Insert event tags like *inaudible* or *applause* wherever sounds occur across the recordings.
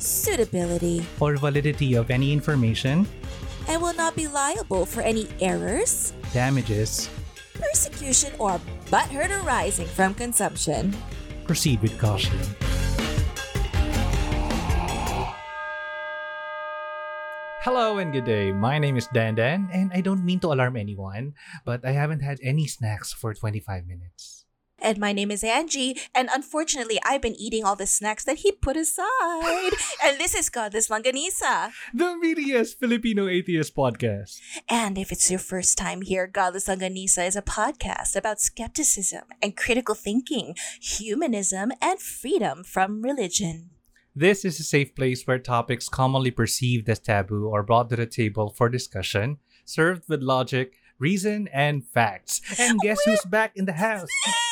suitability, or validity of any information, and will not be liable for any errors, damages, persecution, or butthurt arising from consumption. proceed with caution. Hello and good day. My name is Dan Dan, and I don't mean to alarm anyone, but I haven't had any snacks for 25 minutes. And my name is Angie, and unfortunately, I've been eating all the snacks that he put aside. *laughs* and this is Godless Longanisa. The meatiest Filipino atheist podcast. And if it's your first time here, Godless Longanisa is a podcast about skepticism and critical thinking, humanism, and freedom from religion. This is a safe place where topics commonly perceived as taboo are brought to the table for discussion, served with logic, reason, and facts. And guess who's back in the house? *laughs*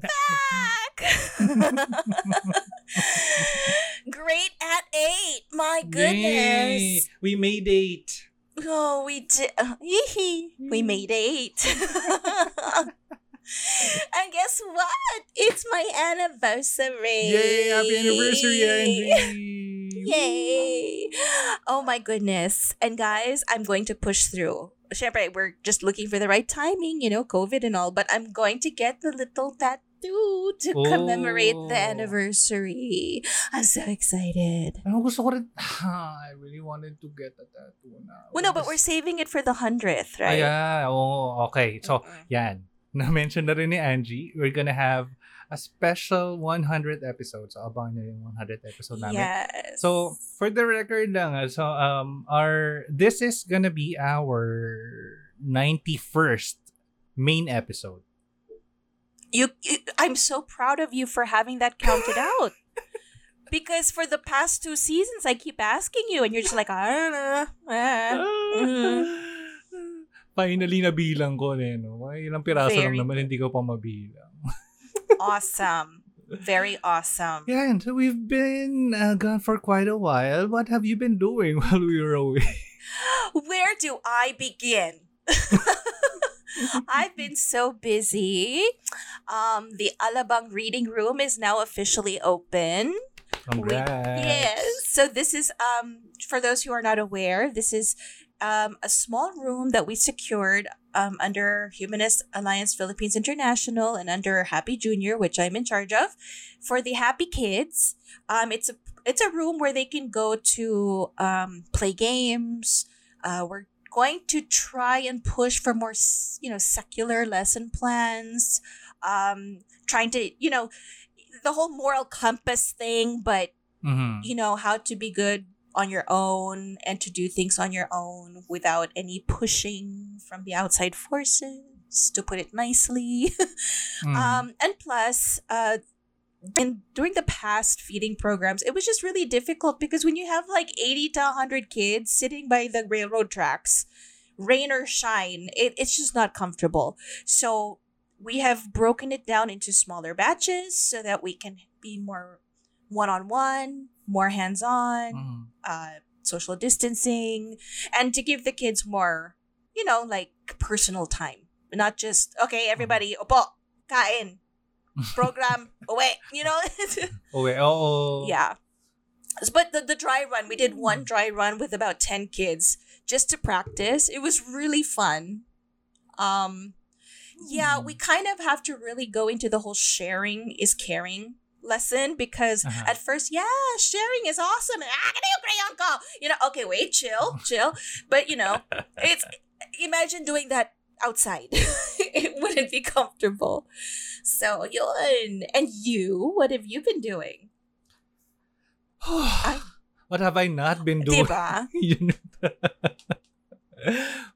Back! *laughs* Great at eight. My Yay! goodness. We made eight. Oh, we did. uh, we made eight. *laughs* and guess what? It's my anniversary. Yay! Happy anniversary, Angie! Yay! Oh my goodness. And guys, I'm going to push through. Siyempre, we're just looking for the right timing, you know, COVID and all, but I'm going to get the little tattoo to commemorate the Oh. anniversary. I'm so excited. Ano gusto ko rin? *sighs* I really wanted to get a tattoo na. Well, no, but we're saving it for the hundredth, right? Ayan. Oo, okay. So, Mm-mm. yan. *laughs* Na-mention na rin ni Angie, we're gonna have a special 100 episode. So, abangan nyo yung 100th episode namin. Yes. So, for the record lang, ah, so, um, our, this is gonna be our 91st main episode. you, you I'm so proud of you for having that counted out. Because for the past two seasons, I keep asking you, and you're just like, I don't know. Ah. Mhm. *laughs* Finally, nabilang ko na no? May ilang piraso lang naman, hindi ko pa mabilang. Awesome. Very awesome. Yeah, and so we've been uh, gone for quite a while. What have you been doing *laughs* while we were away? Where do I begin? I've been so busy. Um, the Alabang Reading Room is now officially open. Congrats. Yes. So this is um for those who are not aware, this is um a small room that we secured um under Humanist Alliance Philippines International and under Happy Junior, which I'm in charge of, for the happy kids. Um it's a it's a room where they can go to um play games. Uh we're going to try and push for more you know secular lesson plans um trying to you know the whole moral compass thing but Mhm. you know how to be good on your own and to do things on your own without any pushing from the outside forces to put it nicely *laughs* Mm. um and plus uh in during the past feeding programs it was just really difficult because when you have like 80 to 100 kids sitting by the railroad tracks rain or shine it, it's just not comfortable so we have broken it down into smaller batches so that we can be more one-on-one more hands-on Mhm. uh, social distancing and to give the kids more you know like personal time. Not just okay everybody opo kain *laughs* program away you know? *laughs* Okay, oo. yeah. But the, the dry run we did one dry run with about 10 kids just to practice. It was really fun. Um yeah we kind of have to really go into the whole sharing is caring lesson because Uh-huh. at first yeah sharing is awesome and ah, can you crayon ko? you know okay wait chill *laughs* chill but you know it's *laughs* imagine doing that outside *laughs* it wouldn't be comfortable so yun and you what have you been doing *sighs* what have I not been doing?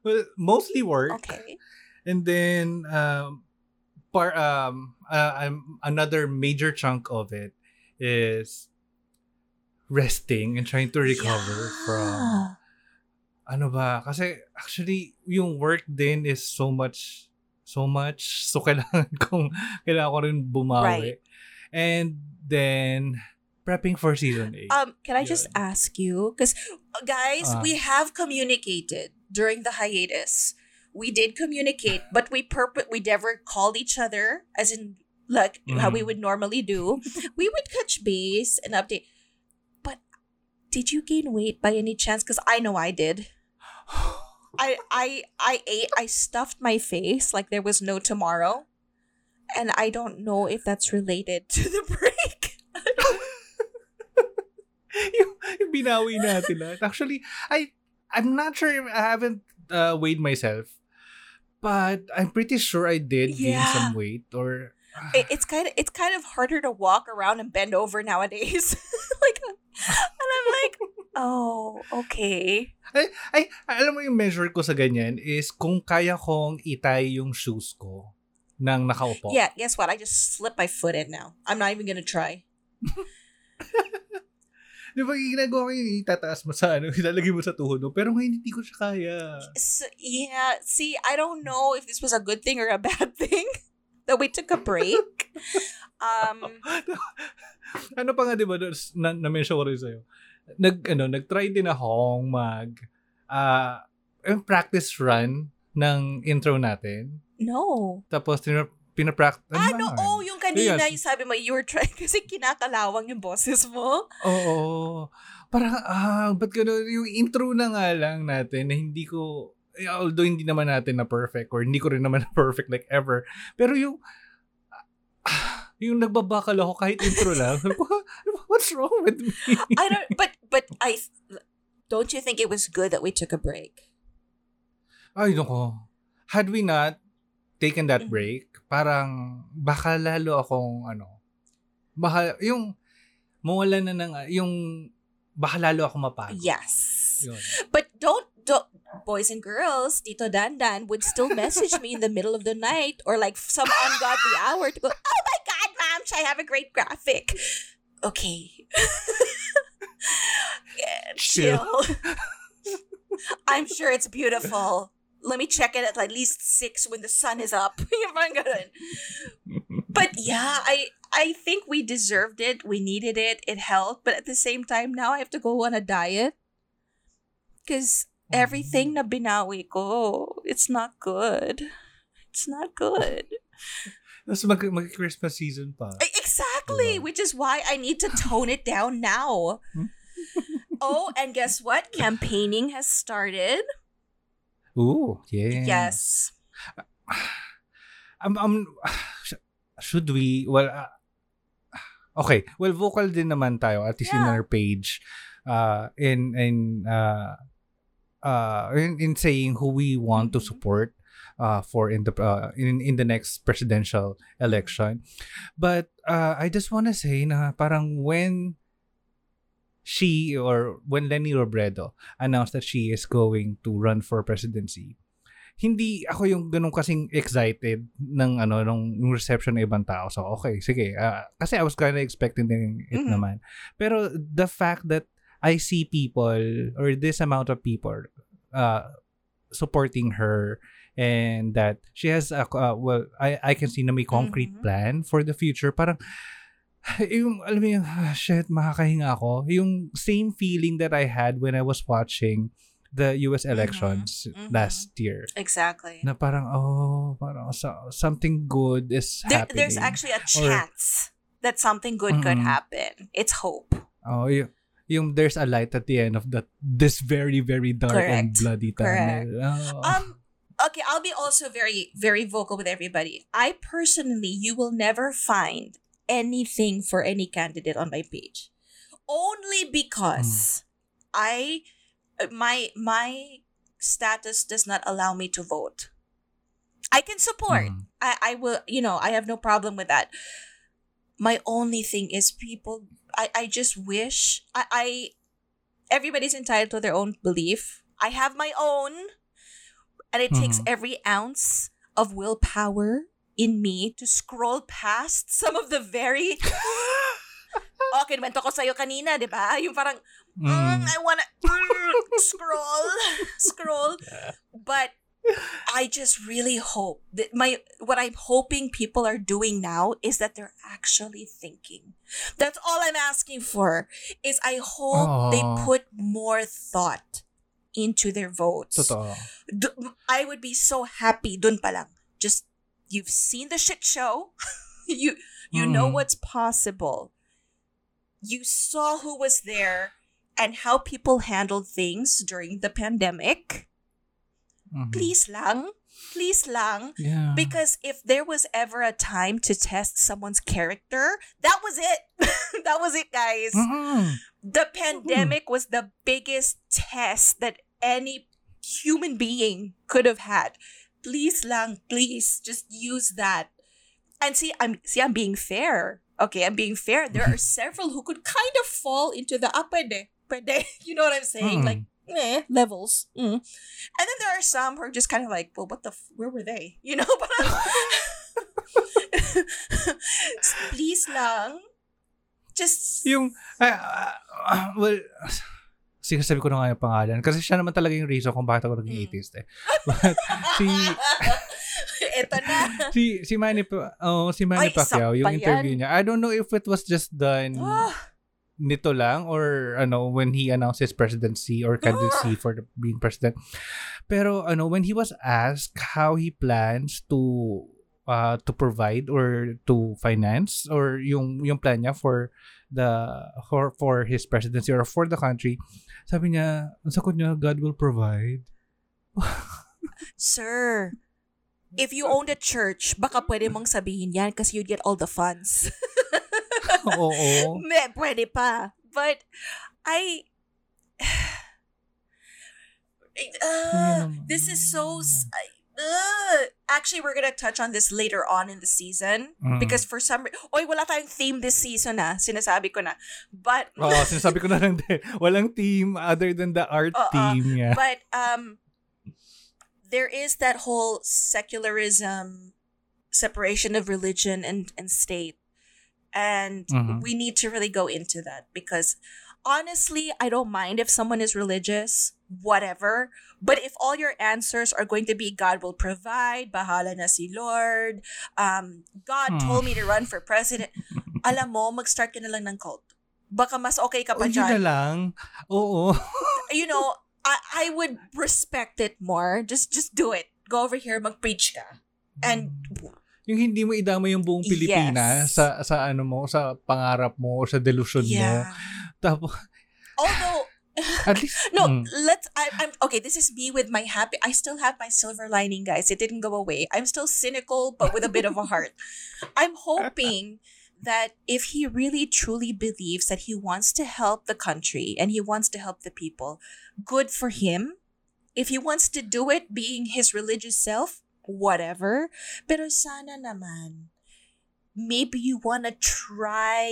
Well, mostly work. Okay. And then um par um uh, another major chunk of it is resting and trying to recover Yeah. from ano ba kasi actually yung work din is so much so much so *laughs* kailangan kong kailangan ko rin bumawi Right. and then prepping for season 8 Um, can I just ask you? Because, guys, Ah. we have communicated during the hiatus. We did communicate, but we purpose we never called each other, as in like how we Mhm. would normally do. *laughs* we would touch base and update. But did you gain weight by any chance? Because I know I did. *sighs* I I I ate. I stuffed my face like there was no tomorrow, and I don't know if that's related to the break. *laughs* yung, yung binawi natin lahat. Actually, I, I'm not sure if I haven't uh, weighed myself. But I'm pretty sure I did gain some weight or... *sighs* it's kind of it's kind of harder to walk around and bend over nowadays. *laughs* like, and I'm like, *laughs* oh, okay. Ay, ay, alam mo yung measure ko sa ganyan is kung kaya kong itay yung shoes ko nang nakaupo. Yeah, guess what? I just slipped my foot in now. I'm not even gonna try. *laughs* Di ba ginagawa ko yung itataas mo sa ano, *laughs* ilalagay mo sa tuhod mo. Pero ngayon hindi ko siya kaya. So, yeah, see, I don't know if this was a good thing or a *laughs* bad thing that we took a break. *laughs* Um, ano pa nga, di ba, na, na-mention ko rin sa'yo. Nag, ano, nag-try din akong mag, yung practice run ng intro natin. no. Tapos, tina- pinapractice. Ah, no, oh, yung kanina, Yes. yung sabi mo, you were trying, *laughs* kasi kinakalawang yung boses mo. Oo. Parang, ah, ba't gano'n? Yung intro na nga lang natin na hindi ko, eh, although hindi naman natin na perfect or hindi ko rin naman *laughs* na perfect like ever. Pero yung, ah, yung nagbabakal ako kahit intro lang. *laughs* What's wrong with me? I don't, but, but I, don't you think it was good that we took a break? Ay, nako. Had we not taken that Mhm. break, parang baka lalo akong ano, baka yung mawala na ng, yung baka lalo ako mapagod. Yes. Yun. But don't, don't, boys and girls, Tito Dandan would still message me in the middle of the night or like some ungodly hour to go, oh my God, ma'am, I have a great graphic. Okay. *laughs* Chill. chill. *laughs* I'm sure it's beautiful. Let me check it at at least six when the sun is up. Yung parang ganun. but yeah, I I think we deserved it. We needed it. It helped. But at the same time, now I have to go on a diet. Because everything mm. na binawi ko, it's not good. It's not good. *laughs* Tapos mag, mag-Christmas season pa. Exactly, which is why I need to tone it down now. *laughs* oh, and guess what? Campaigning has started. Ooh, yeah. Yes. *sighs* Um, um, *sighs* should we, well, uh, *sighs* okay, well, vocal din naman tayo, at least in Yeah. our page, uh, in, in, uh, uh, in, in saying who we want to Mhm. support uh, for in the uh, in in the next presidential election. But uh, I just want to say na parang when she or when Lenny Robredo announced that she is going to run for presidency, hindi ako yung ganun kasing excited ng ano nung reception ng ibang tao. So okay, sige. ah, kasi I was kind of expecting it Mhm. naman. Pero the fact that I see people or this amount of people uh supporting her and that she has a uh, well I I can see na may concrete Mhm. plan for the future parang *laughs* yung alam mo yung ah, *laughs* shit makakahinga ako yung same feeling that I had when I was watching the US elections mhm. last year Exactly. na parang oh parang so, something good is There, happening there's actually a chance that something good could Mhm. happen. It's hope. oh yung, yung there's a light at the end of that this very very dark and Correct. bloody Correct. tunnel Oh. Um okay, I'll be also very very vocal with everybody. I personally you will never find anything for any candidate on my page. Only because I uh, my my status does not allow me to vote. I can support. Mhm. I, I will, you know, I have no problem with that. My only thing is people, I, I just wish, I, I, everybody's entitled to their own belief. I have my own, and it takes Mhm. every ounce of willpower in me to scroll past some of the very, *laughs* oh, kinwento ko sa'yo kanina, di ba? Yung parang, mm, Mm. I wanna mm, scroll, *laughs* scroll. But I just really hope that my what I'm hoping people are doing now is that they're actually thinking. That's all I'm asking for. Is I hope they put more thought into their votes. Totoo. I would be so happy dun pa lang. Just you've seen the shit show. *laughs* you you know Mm. what's possible. You saw who was there and how people handled things during the pandemic. Mhm. Please lang. Please lang. Yeah. Because if there was ever a time to test someone's character, that was it. *laughs* that was it, guys. Mm-mm. The pandemic was the biggest test that any human being could have had. Please lang, please just use that. And see, I'm see, I'm being fair. Okay, I'm being fair. There are *laughs* several who could kind of fall into the ah, pwede, pwede. *laughs* You know what I'm saying? Mm. Like, eh, levels. Mm. And then there are some who are just kind of like, well, what the, f- where were they? *laughs* You know, please lang, just Yung, ah, ah, ah, well, sige sabi ko na nga yung pangalan. Kasi siya naman talaga yung reason kung bakit ako naging Mm. atheist eh. But, *laughs* si, Eto na. si, si Manny, oh, si Manny Ay, Pacquiao, yung interview yan. niya, I don't know if it was just done Ah, nito lang or ano when he announced his presidency or candidacy for the, being president. Pero ano when he was asked how he plans to uh, to provide or to finance or yung yung plan niya for the for for his presidency or for the country, sabi niya, ang sagot niya, God will provide. Sir, if you own a church, baka pwede mong sabihin yan kasi you'd get all the funds. *laughs* Oo. Me, pwede pa. But, I... *sighs* Uh, this is so... Uh, actually, we're gonna touch on this later on in the season. Mm. Because for some... Oy, wala tayong theme this season ah. Sinasabi ko na. But... Oo, *laughs* sinasabi ko na lang din. Walang team other than the art Oo. team niya. but um there is that whole secularism separation of religion and, and state and Mhm. we need to really go into that because honestly i don't mind if someone is religious whatever but if all your answers are going to be god will provide bahala na si lord um god Hmm. told me to run for president *laughs* alam mo mag-start ka na lang ng cult baka mas okay ka O, pa yun na dyan lang. Oo. *laughs* you know, I I would respect it more. Just just do it. Go over here, mag-preach ka. And yung hindi mo idama yung buong Pilipinas Yes. sa sa ano mo, sa pangarap mo o sa delusion mo. yeah. Tapos Although *laughs* at least no, mm, let's I, I'm okay, this is me with my happy I still have my silver lining, guys. It didn't go away. I'm still cynical but with a bit of a heart. *laughs* I'm hoping that if he really truly believes that he wants to help the country and he wants to help the people, good for him. If he wants to do it being his religious self, whatever. Pero sana naman, maybe you want to try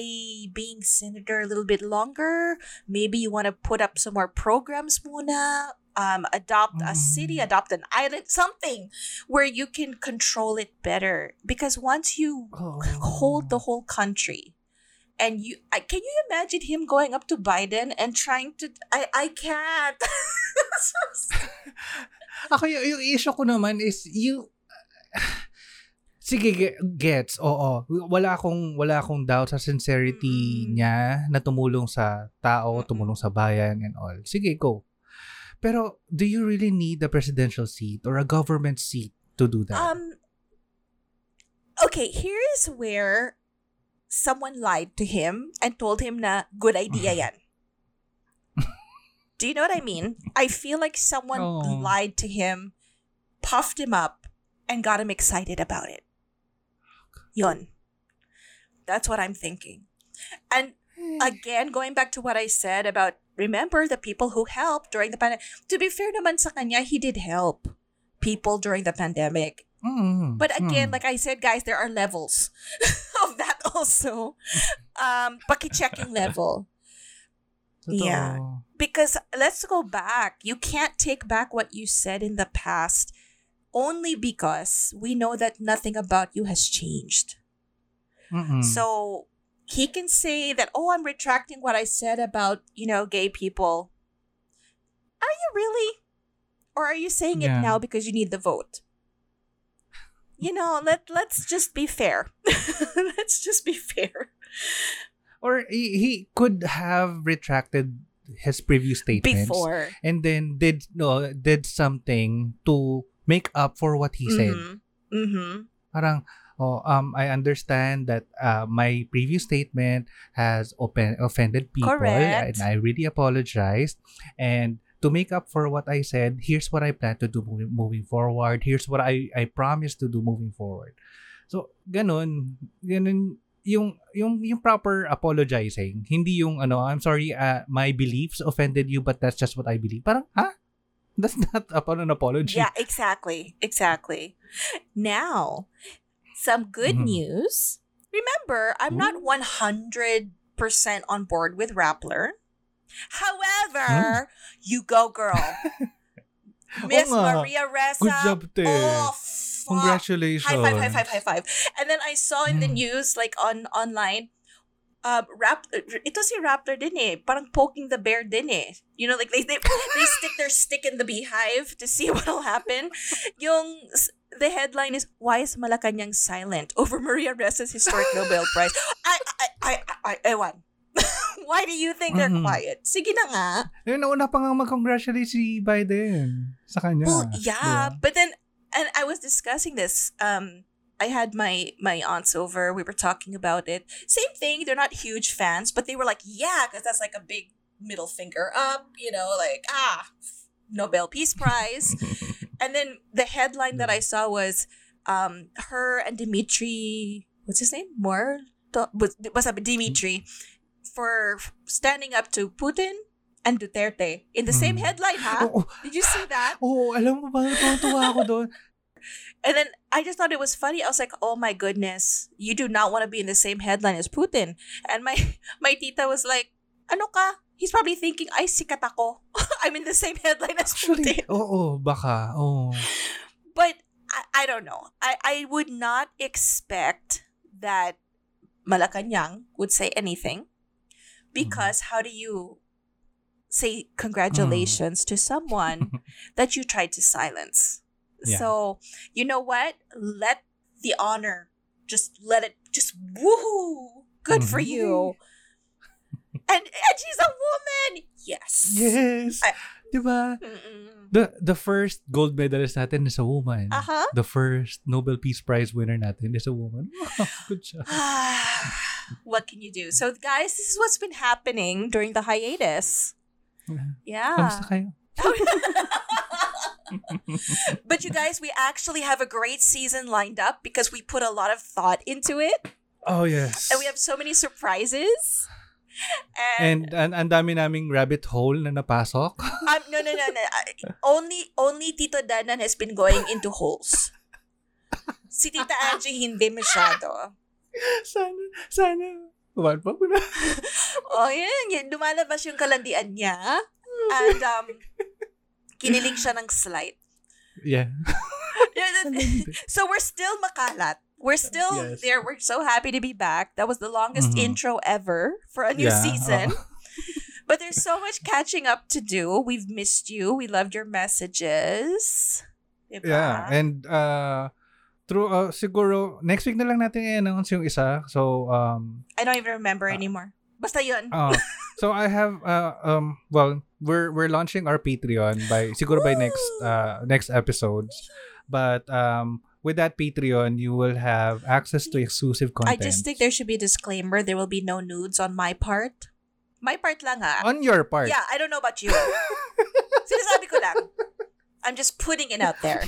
being senator a little bit longer. Maybe you want to put up some more programs muna. Um, adopt a city, Mm. adopt an island, something where you can control it better. Because once you oh. hold the whole country, and you, I, can you imagine him going up to Biden and trying to? I, I can't. *laughs* *laughs* Ako yung, yung issue ko naman is you Sige, ge- gets. Oo. Wala akong wala akong doubt sa sincerity Mm. niya na tumulong sa tao, tumulong sa bayan and all. Sige, go. Pero do you really need a presidential seat or a government seat to do that? Um. Okay, here is where someone lied to him and told him na good idea *laughs* yan. Do you know what I mean? I feel like someone Oh. lied to him, puffed him up, and got him excited about it. Yon. That's what I'm thinking. And again, going back to what I said about remember the people who helped during the pandemic. To be fair naman sa kanya, he did help people during the pandemic. Mm, But mm. again, like I said, guys, there are levels *laughs* of that also. Um, paki-checking *laughs* level. yeah. Because let's go back. You can't take back what you said in the past only because we know that nothing about you has changed. Mm-mm. So he can say that, oh, I'm retracting what I said about, you know, gay people. Are you really? Or are you saying Yeah. it now because you need the vote? You know, let let's just be fair. *laughs* let's just be fair. Or he, he could have retracted his previous statements Before. and then did no did something to make up for what he said. Mm-hmm. Mm-hmm. Parang oh um I understand that uh, my previous statement has open, offended people Correct. and I really apologized and to make up for what I said, here's what I plan to do moving, moving forward. Here's what I I promise to do moving forward. So, ganun, ganun yung yung yung proper apologizing, hindi yung ano, I'm sorry, uh, my beliefs offended you but that's just what I believe. Parang, ha? *laughs* That's not upon an apology. Yeah, exactly. Exactly. Now, some good Mhm. news. Remember, I'm not 100% on board with Rappler. However, you go, girl. *laughs* Miss nga. Maria Ressa. Good job, te. Oh, fuck. Congratulations. High five, high five, high five. And then I saw in the Mm. news, like on online, um, rap, ito si Rappler din eh. Parang poking the bear din eh. You know, like they, they, they stick their stick in the beehive to see *laughs* what'll happen. Yung, the headline is, Why is Malacanang silent over Maria Ressa's historic Nobel Prize? *laughs* I, I, I, I, ewan. *laughs* Why do you think they're Mhm. quiet? Sige na nga. Eh, nauna pa nga mag-congratulate si Biden sa kanya. Well, yeah, Diba? but then, and I was discussing this. Um, I had my my aunts over. We were talking about it. Same thing. They're not huge fans, but they were like, "Yeah," because that's like a big middle finger up. You know, like ah, Nobel Peace Prize. *laughs* and then the headline that I saw was, um, her and Dimitri. What's his name? More was was up Dimitri for standing up to Putin and Duterte in the same Hmm. headline. Huh? Oo, Did you see that? oo, alam mo ba, tuwa ako doon. And then I just thought it was funny. I was like, "Oh my goodness, you do not want to be in the same headline as Putin." And my *laughs* my tita was like, "Ano ka? He's probably thinking, ay sikat ako. *laughs* I'm in the same headline as Actually, Putin." *laughs* oo, baka, oo. But I, I don't know. I I would not expect that Malacanang would say anything because mm-hmm. how do you say congratulations mm. to someone that you tried to silence? Yeah. So, you know what? Let the honor just let it just woohoo. Good for Mhm. you. *laughs* And and she's a woman. Yes. Yes. I- diba? Mm-mm. The, the first gold medalist natin is a woman. Uh-huh. The first Nobel Peace Prize winner natin is a woman. *laughs* Good job. *sighs* what can you do? So, guys, this is what's been happening during the hiatus. Yeah. Kamusta kayo? *laughs* but you guys, we actually have a great season lined up because we put a lot of thought into it Oh, yes. and we have so many surprises. And, And an, ang dami naming rabbit hole na napasok. *laughs* um, no, no, no, no. Only, only Tito Dandan has been going into holes. Si Tita Angie hindi masyado. sana, sana. Kumain pa muna. Oh, yan. yan. Dumalabas yung kalandian niya. And, um, kinilig siya ng slight. Yeah. *laughs* so we're still makalat. We're still Yes. there. We're so happy to be back. That was the longest Mhm. intro ever for a new Yeah, season. *laughs* *laughs* But there's so much catching up to do. We've missed you. We loved your messages. Diba? Yeah, and uh through uh, siguro next week na lang natin i-announce yung isa. So um I don't even remember Ah. anymore. Basta yun. uh, so I have uh um well we're we're launching our Patreon by siguro by next uh next episodes. But um with that Patreon you will have access to exclusive content. I just think there should be a disclaimer. There will be no nudes on my part. My part lang ah. on your part. Yeah, I don't know about you. *laughs* Sinasabi ko lang. I'm just putting it out there.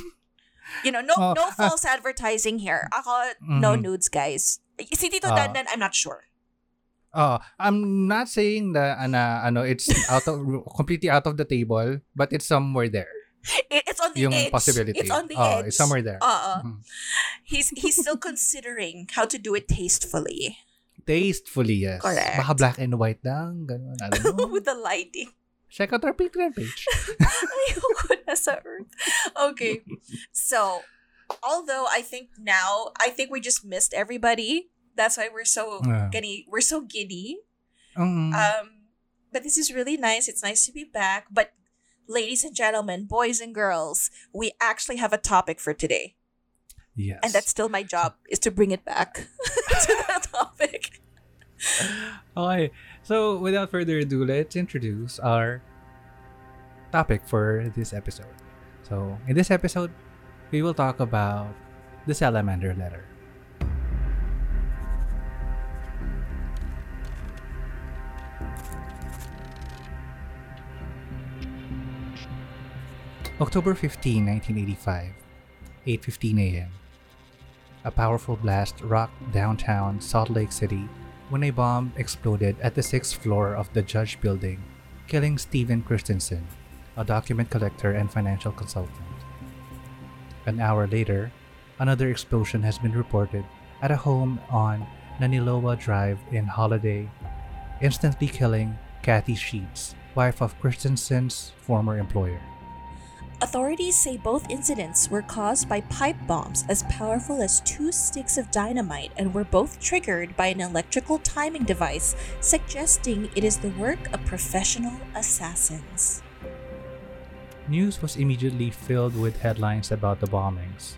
You know, no Oh, no ah. false advertising here. Ako, no Mhm. nudes, guys. Si Tito Ah. Dandan, I'm not sure. Oh, I'm not saying that ana ano it's out of *laughs* completely out of the table, but it's somewhere there. It, it's on the Yung edge. possibility. It's on the oh, edge. it's somewhere there. Uh, Mhm. he's he's still considering how to do it tastefully Tastefully, yes. Correct. Baka black and white lang, ganun. *laughs* Know. with the lighting. Check out our Patreon page. *laughs* Ayoko na sa earth. Okay. So, although I think now, I think we just missed everybody That's why we're so Yeah. giddy. We're so giddy. Mm. Um, but this is really nice. It's nice to be back. But ladies and gentlemen, boys and girls, we actually have a topic for today. yes. And that's still my job is to bring it back *laughs* to that *laughs* topic. Okay. So, without further ado, let's introduce our topic for this episode. So, in this episode, we will talk about the salamander letter. October 15, 1985, 8:15 a.m. A powerful blast rocked downtown Salt Lake City when a bomb exploded at the sixth floor of the Judge Building, killing Steven Christensen, a document collector and financial consultant. An hour later, another explosion has been reported at a home on Naniloa Drive in Holladay, instantly killing Kathy Sheets, wife of Christensen's former employer. Authorities say both incidents were caused by pipe bombs as powerful as two sticks of dynamite and were both triggered by an electrical timing device, suggesting it is the work of professional assassins. News was immediately filled with headlines about the bombings.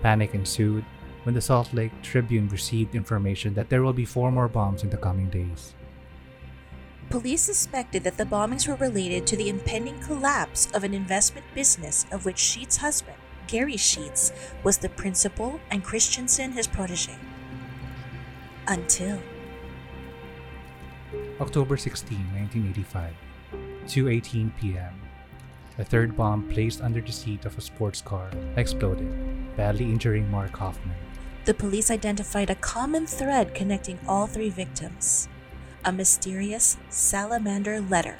Panic ensued when the Salt Lake Tribune received information that there will be four more bombs in the coming days. Police suspected that the bombings were related to the impending collapse of an investment business of which Sheets' husband, Gary Sheets, was the principal and Christensen his protege. Until October 16, 1985, 2:18 p.m. A third bomb placed under the seat of a sports car exploded, badly injuring Mark Hofmann. the police identified a common thread connecting all three victims a mysterious salamander letter.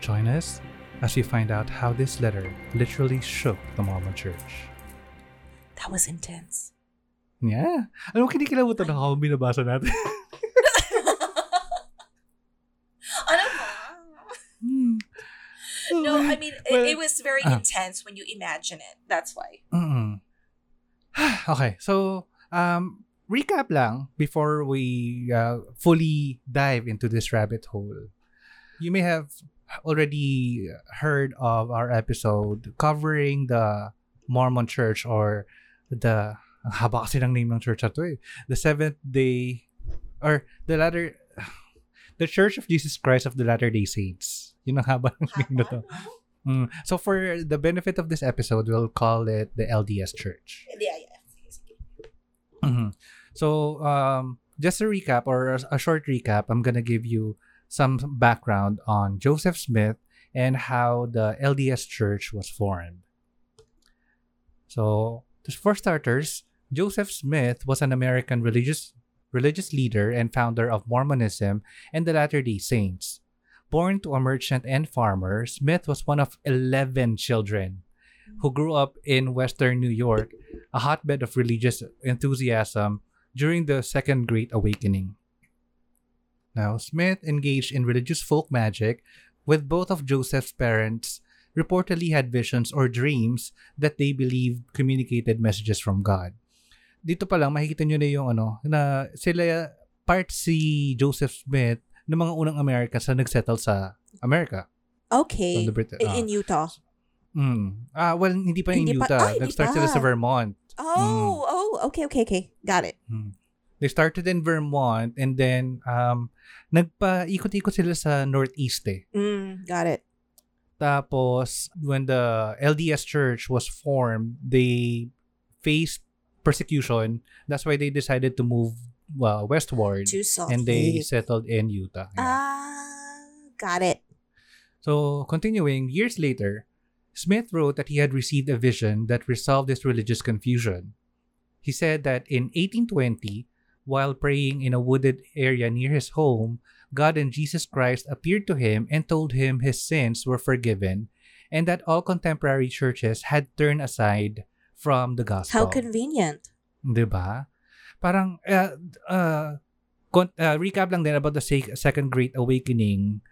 Join us as we find out how this letter literally shook the Mormon Church. That was intense. Yeah. Mo, kinikilabutan ako binabasa natin. *laughs* ano ba? Hmm. No, I mean, it, Well, it was very ah. intense when you imagine it. That's why. Mm. *sighs* okay, so um recap lang before we uh, fully dive into this rabbit hole. You may have already heard of our episode covering the Mormon Church or the ang haba kasi ng name ng church na to eh. The Seventh Day or the latter the Church of Jesus Christ of the Latter-day Saints. Yun ang haba ng name na to. Mm. So for the benefit of this episode, we'll call it the LDS Church. Yeah, yeah. Mhm. So um, just a recap or a, short recap, I'm gonna give you some background on Joseph Smith and how the LDS Church was formed. So for starters, Joseph Smith was an American religious religious leader and founder of Mormonism and the Latter-day Saints. Born to a merchant and farmer, Smith was one of 11 children who grew up in Western New York, a hotbed of religious enthusiasm during the Second Great Awakening. Now, Smith engaged in religious folk magic with both of Joseph's parents reportedly had visions or dreams that they believed communicated messages from God. Dito pa lang makikita nyo na yung ano, na sila part si Joseph Smith ng mga unang Americans na nagsettle sa America. Okay. From the Brit- In, ah. in Utah. Mm. Ah, well, hindi pa in Hindi pa- Utah. ah, hindi Nag-start sila sa Vermont. Oh, oh, okay, okay, okay. Got it. They started in Vermont and then um nagpa-ikot-ikot sila sa Northeast eh. Mm, got it. Tapos when the LDS Church was formed, they faced persecution. That's why they decided to move uh, westward and they settled in Utah. Yeah. Ah, got it. So, continuing, years later, Smith wrote that he had received a vision that resolved his religious confusion. He said that in 1820, while praying in a wooded area near his home, God and Jesus Christ appeared to him and told him his sins were forgiven and that all contemporary churches had turned aside from the gospel. How convenient. 'Di ba? Parang uh, uh, con- uh, recap lang din about the sec- second great awakening.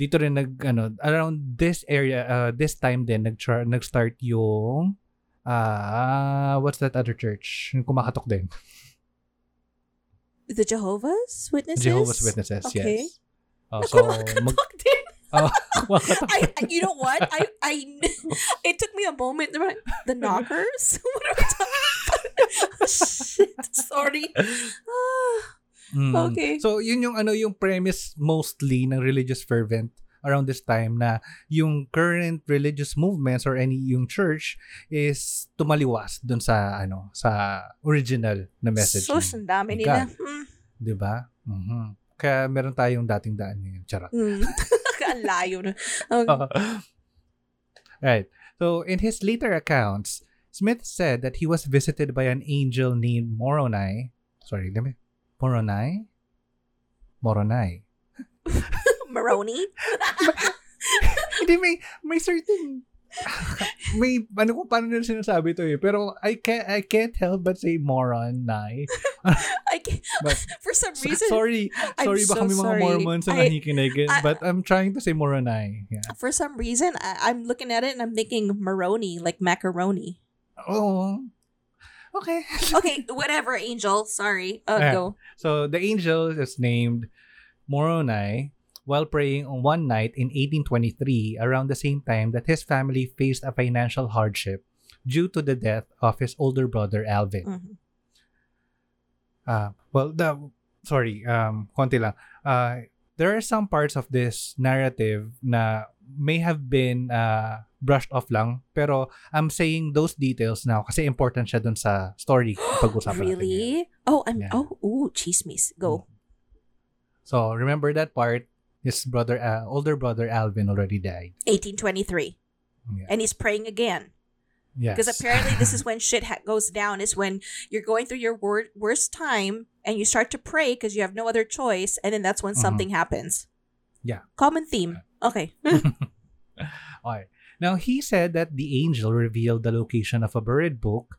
Dito rin nag ano around this area uh, this time din nag nag-start yung ah what's that other church? Yung kumakatok din. The Jehovah's Witnesses? Jehovah's Witnesses, Okay. yes. Oh, so, mag, din. *laughs* oh. I, I- you know what? I, I, *laughs* it took me a moment. The knockers? *laughs* what are we talking about? Shit. Sorry. Mm. Okay. So, yun yung ano yung premise mostly ng religious fervent around this time na yung current religious movements or any yung church is tumaliwas dun sa ano sa original na message. Sus, ang dami ni nila. Hmm. 'Di ba? Mhm. Kaya meron tayong dating daan ngayon. Charot. Hmm. *laughs* *laughs* ang layo na. Okay. right. So, in his later accounts, Smith said that he was visited by an angel named Moroni. Sorry, let me. *laughs* Moroni? Moroni. *laughs* Maroni? Hindi, may, may certain, may, ano kung paano nila sinasabi to eh. Pero I can't, I can't help but say moron, nai. *laughs* I can't, But- for some So- reason, sorry, I'm sorry baka so may mga. Mormons na nakikinig. eh, but I'm trying to say moronai. Yeah. for some reason, I, I'm looking at it and I'm thinking maroni, like macaroni. Oh. Okay. *laughs* Okay, whatever, Angel. Sorry. Uh, Yeah. go. So the angel is named Moroni while praying on one night in 1823 around the same time that his family faced a financial hardship due to the death of his older brother Alvin. Mhm. Uh, well, the sorry, um, konti lang. Uh, there are some parts of this narrative na may have been uh, brushed off lang, pero I'm saying those details now kasi important siya dun sa story *gasps* pag-usapan natin. ngayon. Really? Oh, I'm. Yeah. Oh, ooh, chismis. Go. So remember that part. His brother, uh, older brother Alvin, already died. 1823, Yeah. and he's praying again Yes. because apparently this is *laughs* when shit ha- goes down. Is when you're going through your wor- worst time and you start to pray because you have no other choice, and then that's when Mhm. something happens. Yeah. Common theme. Okay. *laughs* Hmm. Okay. Now he said that the angel revealed the location of a buried book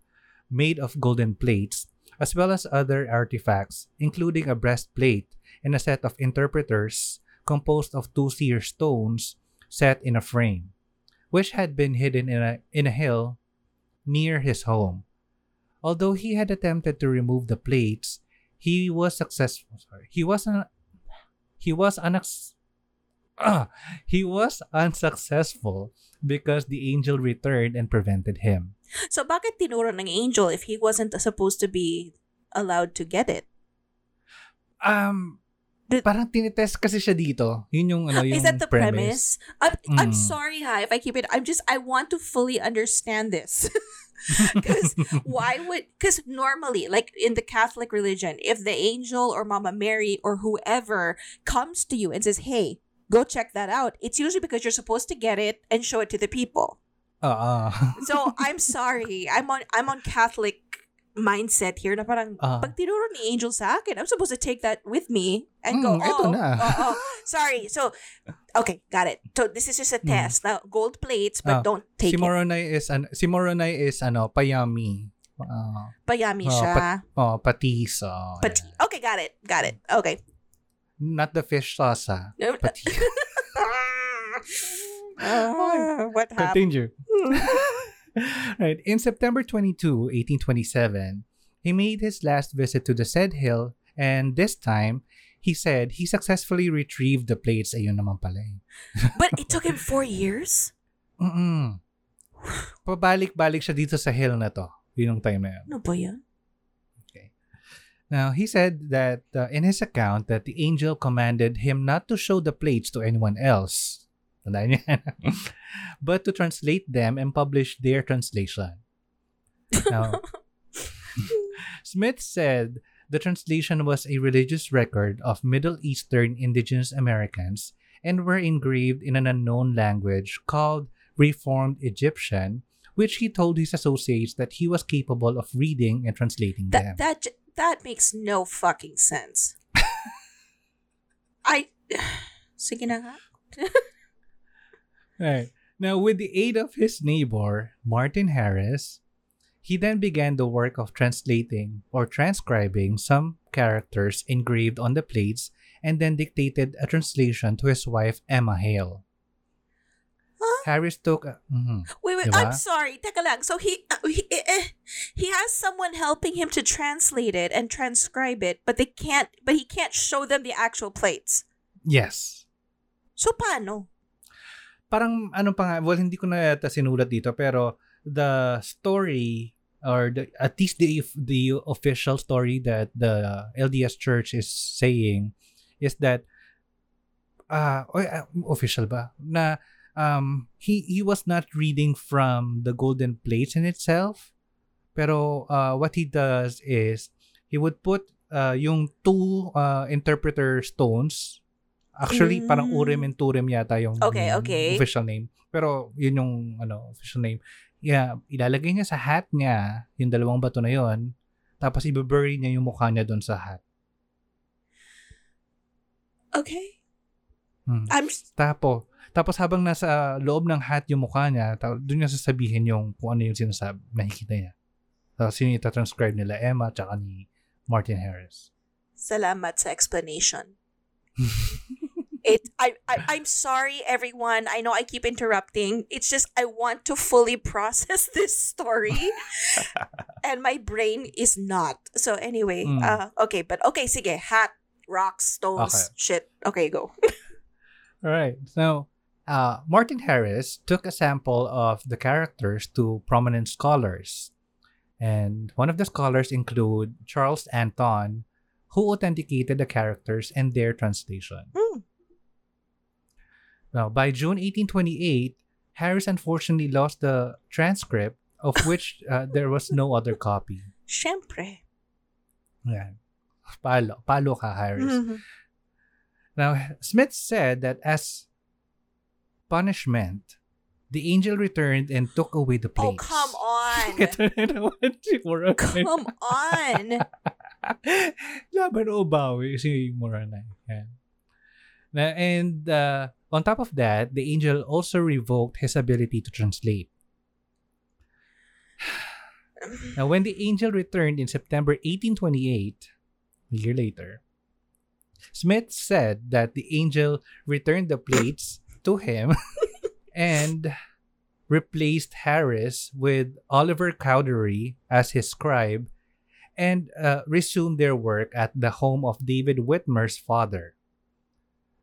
made of golden plates, as well as other artifacts, including a breastplate and a set of interpreters composed of two seer stones set in a frame, which had been hidden in a in a hill near his home. Although he had attempted to remove the plates, he was successful. Sorry, he was un- he was unax- ah, *clears throat* he was unsuccessful because the angel returned and prevented him. So bakit tinuro ng angel if he wasn't supposed to be allowed to get it? Um, Did- parang tinitest kasi siya dito. Yun yung ano yung Is that the premise? I'm, I'm Mm. sorry, ha, if I keep it. I'm just, I want to fully understand this. *laughs* Because *laughs* why would, because normally, like in the Catholic religion, if the angel or Mama Mary or whoever comes to you and says, hey, go check that out, it's usually because you're supposed to get it and show it to the people. Ah. So *laughs* I'm sorry. I'm on I'm on Catholic mindset here na parang Ah. pag tinuro ni Angel sa akin, I'm supposed to take that with me and go, Mm, eto oh, na." oh, oh, sorry. So, okay, got it. So, this is just a Mm. test. Now, gold plates, but Ah, don't take si it. Moronay is ano, si Moronay is ano, payami. Ah, Payami Oh, siya. oh, patis. Oh, Pati. yeah. Okay, got it. Got it. Okay. Not the fish sauce, ah. Pati. Ah, what happened? Continue. *laughs* right. In September 22, 1827, he made his last visit to the said hill, and this time, he said he successfully retrieved the plates. Ayun naman pala eh. *laughs* But it took him four years? Mm-mm. *sighs* Pabalik-balik siya dito sa hill na to. Yun yung time na yun. Ano ba yan? Now, he said that uh, in his account that the angel commanded him not to show the plates to anyone else. Tandaan niyo yan. *laughs* but to translate them and publish their translation. Now, *laughs* Smith said the translation was a religious record of Middle Eastern indigenous Americans and were engraved in an unknown language called Reformed Egyptian, which he told his associates that he was capable of reading and translating them. That that makes no fucking sense. I *sighs* Sige. Now, with the aid of his neighbor, Martin Harris, he then began the work of translating or transcribing some characters engraved on the plates and then dictated a translation to his wife, Emma Hale. Harris took a- mhm. Wait, wait. Diba? I'm sorry. Teka lang. So he uh, he eh, he has someone helping him to translate it and transcribe it, but they can't. But he can't show them the actual plates. yes So paano? parang ano pa nga, well hindi ko na yata sinulat dito pero the story or the, at least the the official story that the LDS Church is saying is that uh, uh, official ba na um he he was not reading from the golden plates in itself pero uh, what he does is he would put uh, yung two uh, interpreter stones actually parang Mm. urim and turim yata yung Okay, okay. official name pero yun yung ano official name yeah ilalagay niya sa hat niya yung dalawang bato na yon tapos ibabury niya yung mukha niya doon sa hat Okay. Hmm. I'm Tapos, tapos habang nasa loob ng hat yung mukha niya, doon niya sasabihin yung kung ano yung sinasabi, nakikita niya. Tapos yun yung transcribe nila Emma tsaka ni Martin Harris. salamat sa explanation. *laughs* it I, I I'm sorry everyone. I know I keep interrupting. It's just I want to fully process *laughs* this story *laughs* and my brain is not. So anyway, Mm. uh okay, but okay, sige, hat, rocks, stones, Okay. shit. Okay, go. All right. So, uh, Martin Harris took a sample of the characters to prominent scholars. And one of the scholars include Charles Anthon, who authenticated the characters and their translation. Hmm. Now, by June 1828, Harris unfortunately lost the transcript, of *laughs* which uh, there was no other copy. Syempre. Yan. Palo. Palo ka, Harris. Mhm. Now, Smith said that as punishment, the angel returned and took away the Oh, plates. come on. Ito na naman si Moroni. come on. *laughs* Laban o bawi si Moroni. Yan. Na, and uh, on top of that, the angel also revoked his ability to translate. *sighs* Now, when the angel returned in September 1828, a year later, Smith said that the angel returned the plates to him *laughs* and replaced Harris with Oliver Cowdery as his scribe and uh, resumed their work at the home of David Whitmer's father.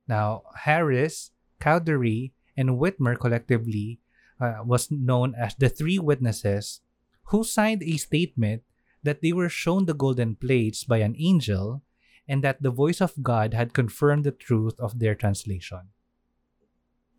Now, Harris, Cowdery, and Whitmer collectively uh, was known as the three witnesses who signed a statement that they were shown the golden plates by an angel and that the voice of God had confirmed the truth of their translation.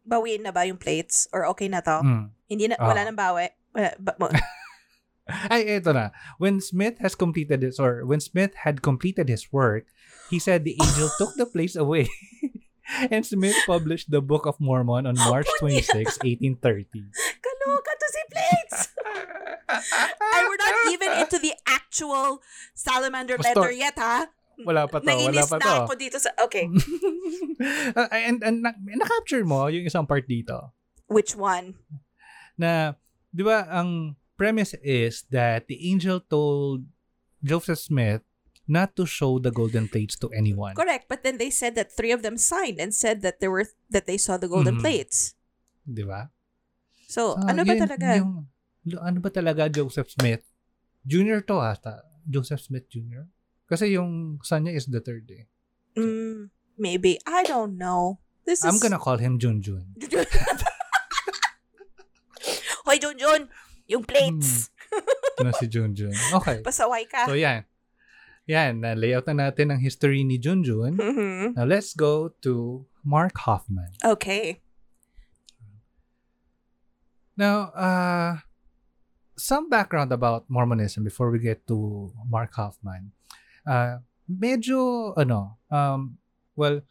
Bawiin na ba yung plates? Or okay na to? Mm. Hindi na, wala nang bawi? Wala, ba, *laughs* Ay, eto na. When Smith has completed this, or when Smith had completed his work, he said the angel took the place away. *laughs* and Smith published the Book of Mormon on March 26, 1830. Kaloka to si plates! *laughs* And we're not even into the actual salamander Basta- letter yet, ha? Wala pa to, wala pa na to. ako dito sa... Okay. Uh, *laughs* and, and na- na-capture mo yung isang part dito. Which one? Na, di ba, ang premise is that the angel told Joseph Smith not to show the golden plates to anyone. Correct. But then they said that three of them signed and said that there were that they saw the golden Mhm. plates. Di ba? So, Ah, ano ba yun- talaga? Yung, ano ba talaga Joseph Smith? Junior to ata. Joseph Smith Jr. Kasi yung son niya is the third eh. Mm, maybe. I don't know. This I'm is... gonna call him Junjun. *laughs* Hoy, Junjun! Yung plates! na si Junjun. Okay. *laughs* Pasaway ka. So yan. Yan, na-layout na natin ang history ni Junjun. Mhm. Now let's go to Mark Hoffman. Okay. Now, uh, some background about Mormonism before we get to Mark Hoffman. Uh, medyo, ano, um, well,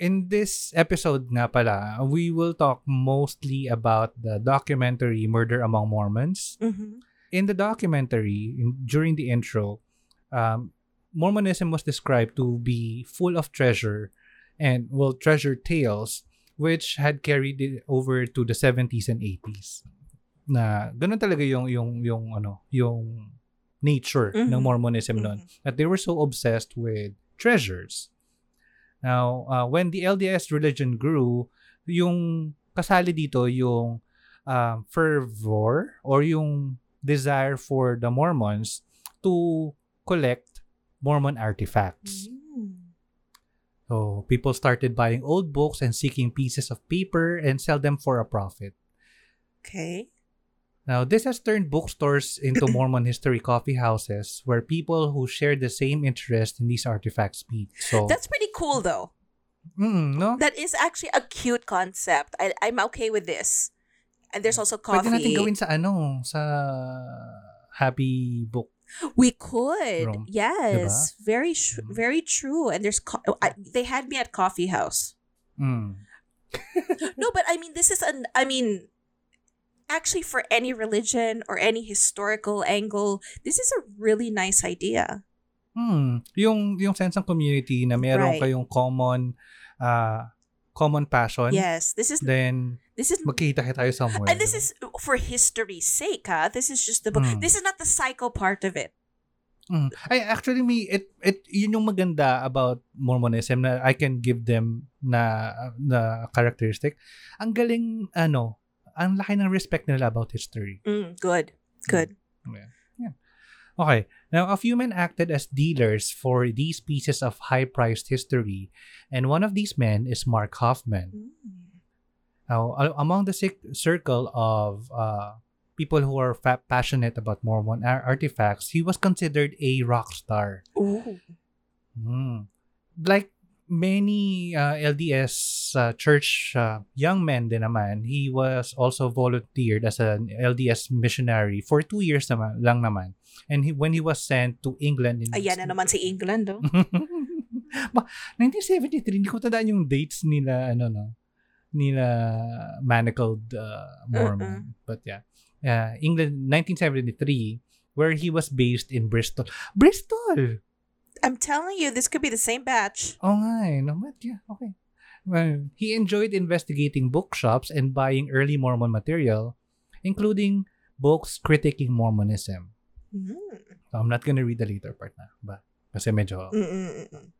in this episode nga pala, we will talk mostly about the documentary Murder Among Mormons. Mhm. In the documentary, in, during the intro, um, Mormonism was described to be full of treasure and, well, treasure tales which had carried it over to the 70s and 80s. Na ganun talaga yung yung yung ano, yung nature ng Mhm. Mormonism noon. Mhm. That they were so obsessed with treasures. Now, uh, when the LDS religion grew, yung kasali dito yung um, fervor or yung desire for the Mormons to collect Mormon artifacts. Mm. So people started buying old books and seeking pieces of paper and sell them for a profit. Okay. Now, this has turned bookstores into *laughs* Mormon history coffee houses where people who share the same interest in these artifacts meet. So, That's pretty cool though. mm, no? That is actually a cute concept. I, I'm okay with this. And there's also Pwede natin coffee. gawin sa ano, sa Happy Book. We could. Room. Yes. Very sh- Mhm. very true. And there's co- I, they had me at coffee house. Mm. *laughs* No, but I mean this is an I mean actually for any religion or any historical angle, this is a really nice idea. Hmm. Yung, yung sense ng community na meron Right. kayong common uh, common passion. Yes. This is Then, this is magkita tayo somewhere. and this is for history's sake, huh? This is just the book. Mm. This is not the psycho part of it. Mm. I actually me it it yun yung maganda about Mormonism na I can give them na na characteristic. Ang galing ano, ang laki ng respect nila about history. Mm, good. Good. Yeah. Yeah. Okay. Now, a few men acted as dealers for these pieces of high-priced history, and one of these men is Mark Hofmann. Mm. Now, among the cir- circle of uh, people who are fa- passionate about Mormon ar- artifacts, he was considered a rock star. Ooh. Mm. Like many uh, LDS uh, church uh, young men din naman, he was also volunteered as an LDS missionary for two years naman, lang naman. And he, when he was sent to England in Ayan na naman si England, oh. *laughs* Ba- 1973, hindi ko tandaan yung dates nila, ano, no? Nila manacled uh, Mormon. But yeah. Uh, England, 1973, where he was based in Bristol. Bristol! I'm telling you, this could be the same batch. Oh nga eh. No, but yeah, okay. Well, he enjoyed investigating bookshops and buying early Mormon material, including books critiquing Mormonism. Mm. So I'm not gonna read the later part na. Ba? Kasi medyo... Mm-mm-mm.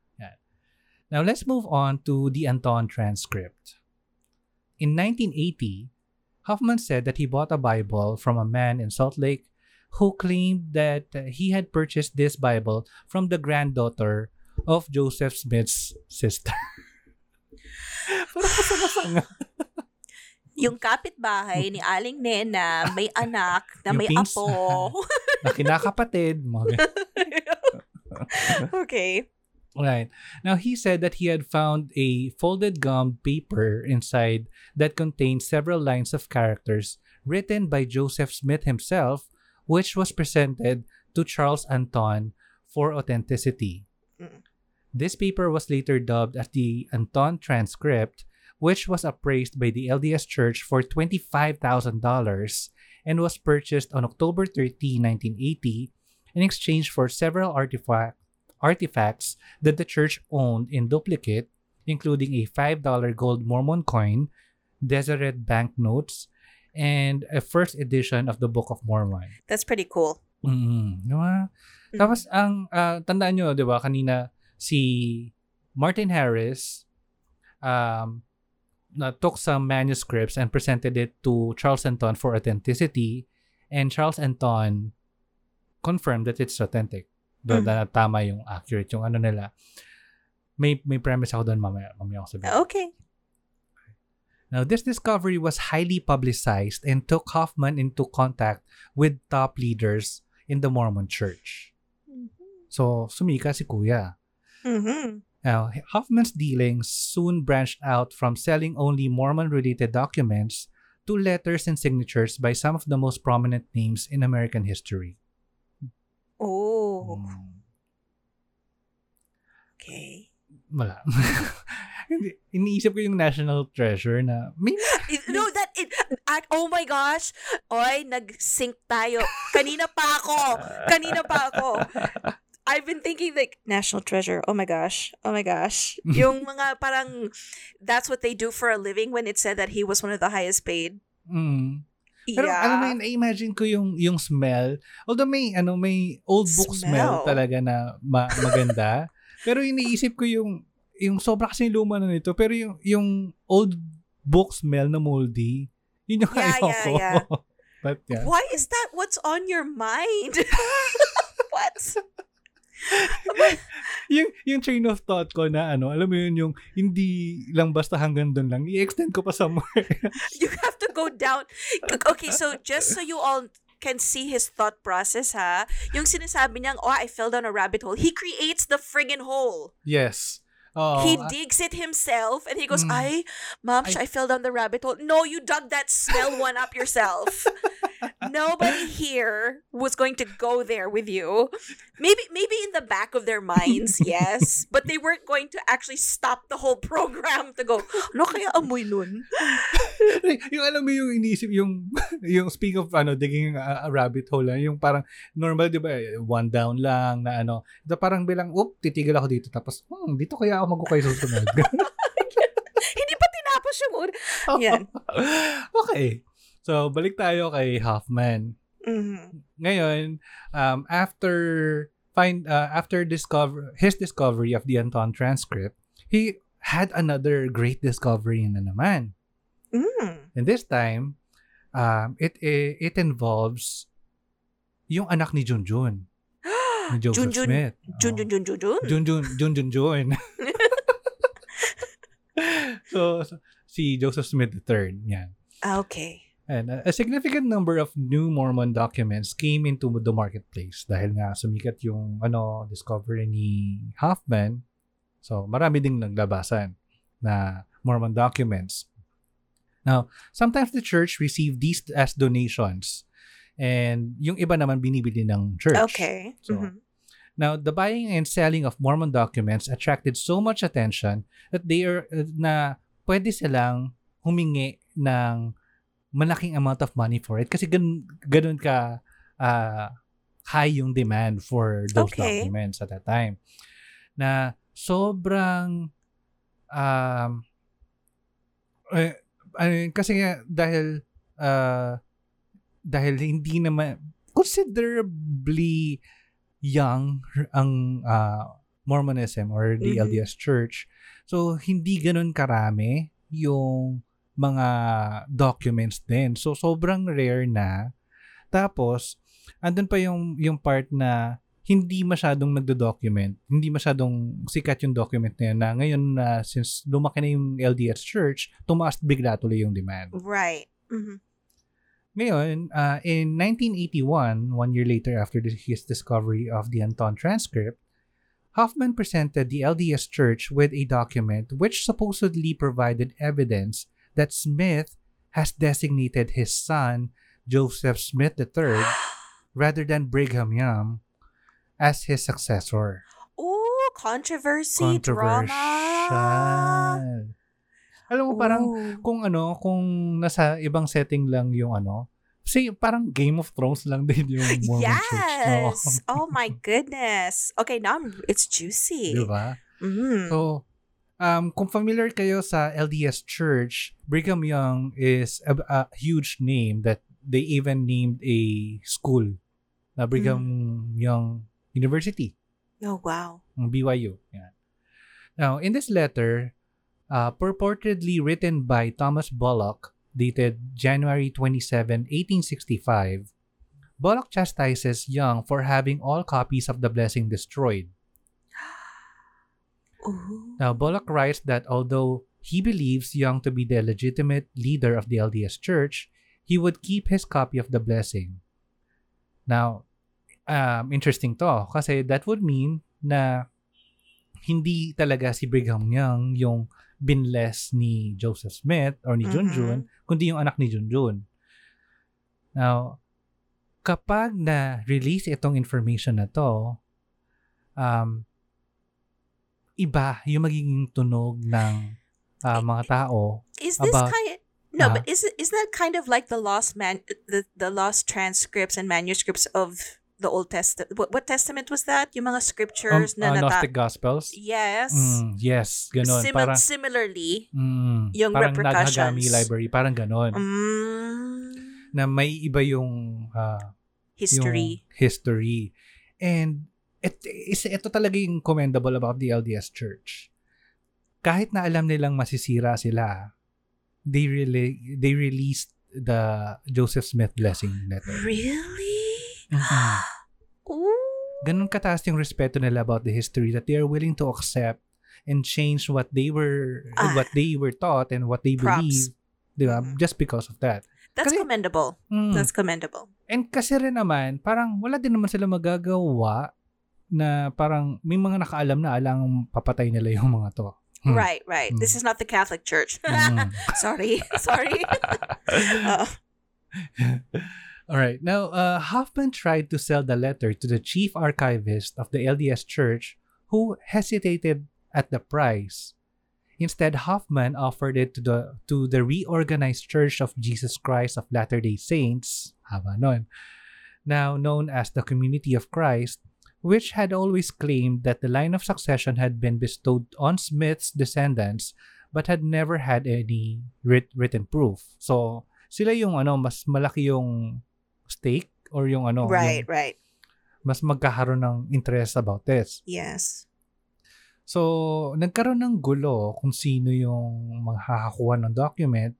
Now let's move on to the Anthon transcript. In 1980, Hofmann said that he bought a Bible from a man in Salt Lake who claimed that uh, he had purchased this Bible from the granddaughter of Joseph Smith's sister. *laughs* Parang *laughs* Yung kapitbahay ni Aling Nena, may anak na Yung may pins- apo. *laughs* na kinakapatid. Mga okay. Right. Now, he said that he had found a folded gum paper inside that contained several lines of characters written by Joseph Smith himself, which was presented to Charles Anthon for authenticity. Mm. This paper was later dubbed as the Anthon Transcript, which was appraised by the LDS Church for $25,000 and was purchased on October 13, 1980, in exchange for several artifact, artifacts that the church owned in duplicate, including a $5 gold Mormon coin, Deseret banknotes, and a first edition of the Book of Mormon. That's pretty cool. Mm, di ba? Tapos ang ah, tandaan nyo, 'di ba, kanina si Martin Harris um na took some manuscripts and presented it to Charles Anton for authenticity and Charles Anton confirmed that it's authentic. Do Mm. na tama yung accurate yung ano nila. May may premise ako doon mamaya, mamaya ako sabihin. Okay. Now, this discovery was highly publicized and took Hofmann into contact with top leaders in the Mormon church. So, sumika si Kuya. Mm-hmm. Now, Hofmann's dealings soon branched out from selling only Mormon-related documents to letters and signatures by some of the most prominent names in American history. Oh. Hmm, Okay. wala. *laughs* Hindi, Iniisip ko yung national treasure na may *laughs* no, that it. At, oh my gosh. Oy, nag-sync tayo. Kanina pa ako. Kanina pa ako. I've been thinking like national treasure. Oh my gosh. Oh my gosh. *laughs* Yung mga parang that's what they do for a living when it said that he was one of the highest paid. Mm. Pero yeah. alam mo yun, imagine ko yung yung smell. Although may ano may old book smell, Smell. talaga na ma- maganda. *laughs* pero iniisip ko yung yung sobra kasi luma na nito pero yung yung old book smell na moldy. Yun yung Yeah, ayaw yeah, ko. yeah. *laughs* But yeah. Why is that what's on your mind? *laughs* what? yung, yung train of thought ko na ano, alam mo yun, yung hindi lang basta hanggang doon lang, i-extend ko pa somewhere. *laughs* You have to go down. Okay, so just so you all can see his thought process, ha? Yung sinasabi niyang, oh, I fell down a rabbit hole. He creates the friggin' hole. yes. Oo. he digs it himself and he goes, Mm. ay, ma'am, I- I fell down the rabbit hole. No, you dug that smell one up yourself. Nobody here was going to go there with you. Maybe maybe in the back of their minds, *laughs* yes. But they weren't going to actually stop the whole program to go, ano kaya amoy nun? yung alam mo yung inisip, yung, *laughs* yung speak of ano, digging a, a rabbit hole, ah, yung parang normal, di ba, one down lang na ano, parang bilang, oop, titigil ako dito. Tapos, hmm, dito kaya ako magukay susunod. *laughs* Hindi pa tinapos yung una. Yan. okay. So, balik tayo kay Hoffman. Mhm. Ngayon, um, after find uh, after discover his discovery of the Anton transcript, he had another great discovery na naman. Mm. And this time, um, it, it it involves yung anak ni Junjun, *gasps* ni Joseph Junjun. Smith. Jun, jun, jun, jun, jun. Junjun, Junjun, Jun. *laughs* *laughs* so, so, si Joseph Smith III, yan. Ah, Okay. And uh, a significant number of new Mormon documents came into the marketplace dahil nga sumikat yung ano discovery ni Hoffman. So, marami ding naglabasan na Mormon documents. Now, sometimes the church received these as donations and yung iba naman binibili ng church. Okay. So, Mhm. Now, the buying and selling of Mormon documents attracted so much attention that they are uh, na pwede silang humingi ng malaking amount of money for it kasi ganun, ganun ka ah, high yung demand for those Okay. documents at that time. Na sobrang um eh, ano, kasi nga dahil ah, dahil hindi naman considerably young ang ah, Mormonism or the Mhm. LDS Church. So, hindi ganun karami yung mga documents din. So, sobrang rare na. Tapos, andun pa yung, yung part na hindi masyadong nagdo-document. Hindi masyadong sikat yung document na yun na ngayon na since lumaki na yung LDS Church, tumaas bigla tuloy yung demand. Right. Mhm. Ngayon, uh, in 1981, one year later after the, his discovery of the Anton transcript, Hoffman presented the LDS Church with a document which supposedly provided evidence that Smith has designated his son, Joseph Smith III, *gasps* rather than Brigham Young, as his successor. Ooh, controversy, drama. Alam mo, parang Ooh. kung ano, kung nasa ibang setting lang yung ano, kasi parang Game of Thrones lang din yung Mormon Church. No? Yes. *laughs* oh my goodness. Okay, now I'm- it's juicy. Di ba? Mm. So, um, kung familiar kayo sa LDS Church, Brigham Young is a, a huge name that they even named a school na Brigham Young University. oh wow. ng BYU. Yan. Now, in this letter, uh, purportedly written by Thomas Bullock, dated January 27, 1865, Bullock chastises Young for having all copies of the blessing destroyed. Ooh. Now, Bullock writes that although he believes Young to be the legitimate leader of the LDS Church, he would keep his copy of the blessing. Now, um, interesting to kasi that would mean na hindi talaga si Brigham Young yung binless ni Joseph Smith or ni Junjun, kundi yung anak ni Junjun. Now, kapag na-release itong information na to, um, iba yung magiging tunog ng ah, mga tao. Is this About- kind No, Ah. but is is that kind of like the lost man the the lost transcripts and manuscripts of the Old Testament? What, what testament was that? Yung mga Um, scriptures na ah, nata- Gnostic Gospels. Yes. Mm, yes, ganun. Simi- parang, similarly, mm, yung parang repercussions. Naghagami Library, parang ganun. mm, Na may iba yung ah, history. Yung history. And it, is, ito talaga yung commendable about the LDS Church. Kahit na alam nilang masisira sila, they really they released the Joseph Smith blessing letter. Really? Mhm. *gasps* Ooh. Ganun kataas yung respeto nila about the history that they are willing to accept and change what they were Ah. what they were taught and what they Props. believe. Di ba? Mhm. Just because of that. That's Kasi- commendable. Mm. That's commendable. And kasi rin naman, parang wala din naman sila magagawa na parang may mga nakaalam na alang papatay nila yung mga to. Hmm. Right, right. This Mm. is not the Catholic Church. *laughs* Mm. sorry, *laughs* sorry. *laughs* Uh, All right. Now, uh, Hoffman tried to sell the letter to the chief archivist of the LDS Church, who hesitated at the price. Instead, Hoffman offered it to the to the reorganized Church of Jesus Christ of Latter-day Saints, haba nun, now known as the Community of Christ, which had always claimed that the line of succession had been bestowed on Smith's descendants but had never had any writ- written proof. So, sila yung ano, mas malaki yung stake or yung ano, right, yung right. mas magkakaroon ng interest about this. Yes. So, nagkaroon ng gulo kung sino yung makakakuha ng document.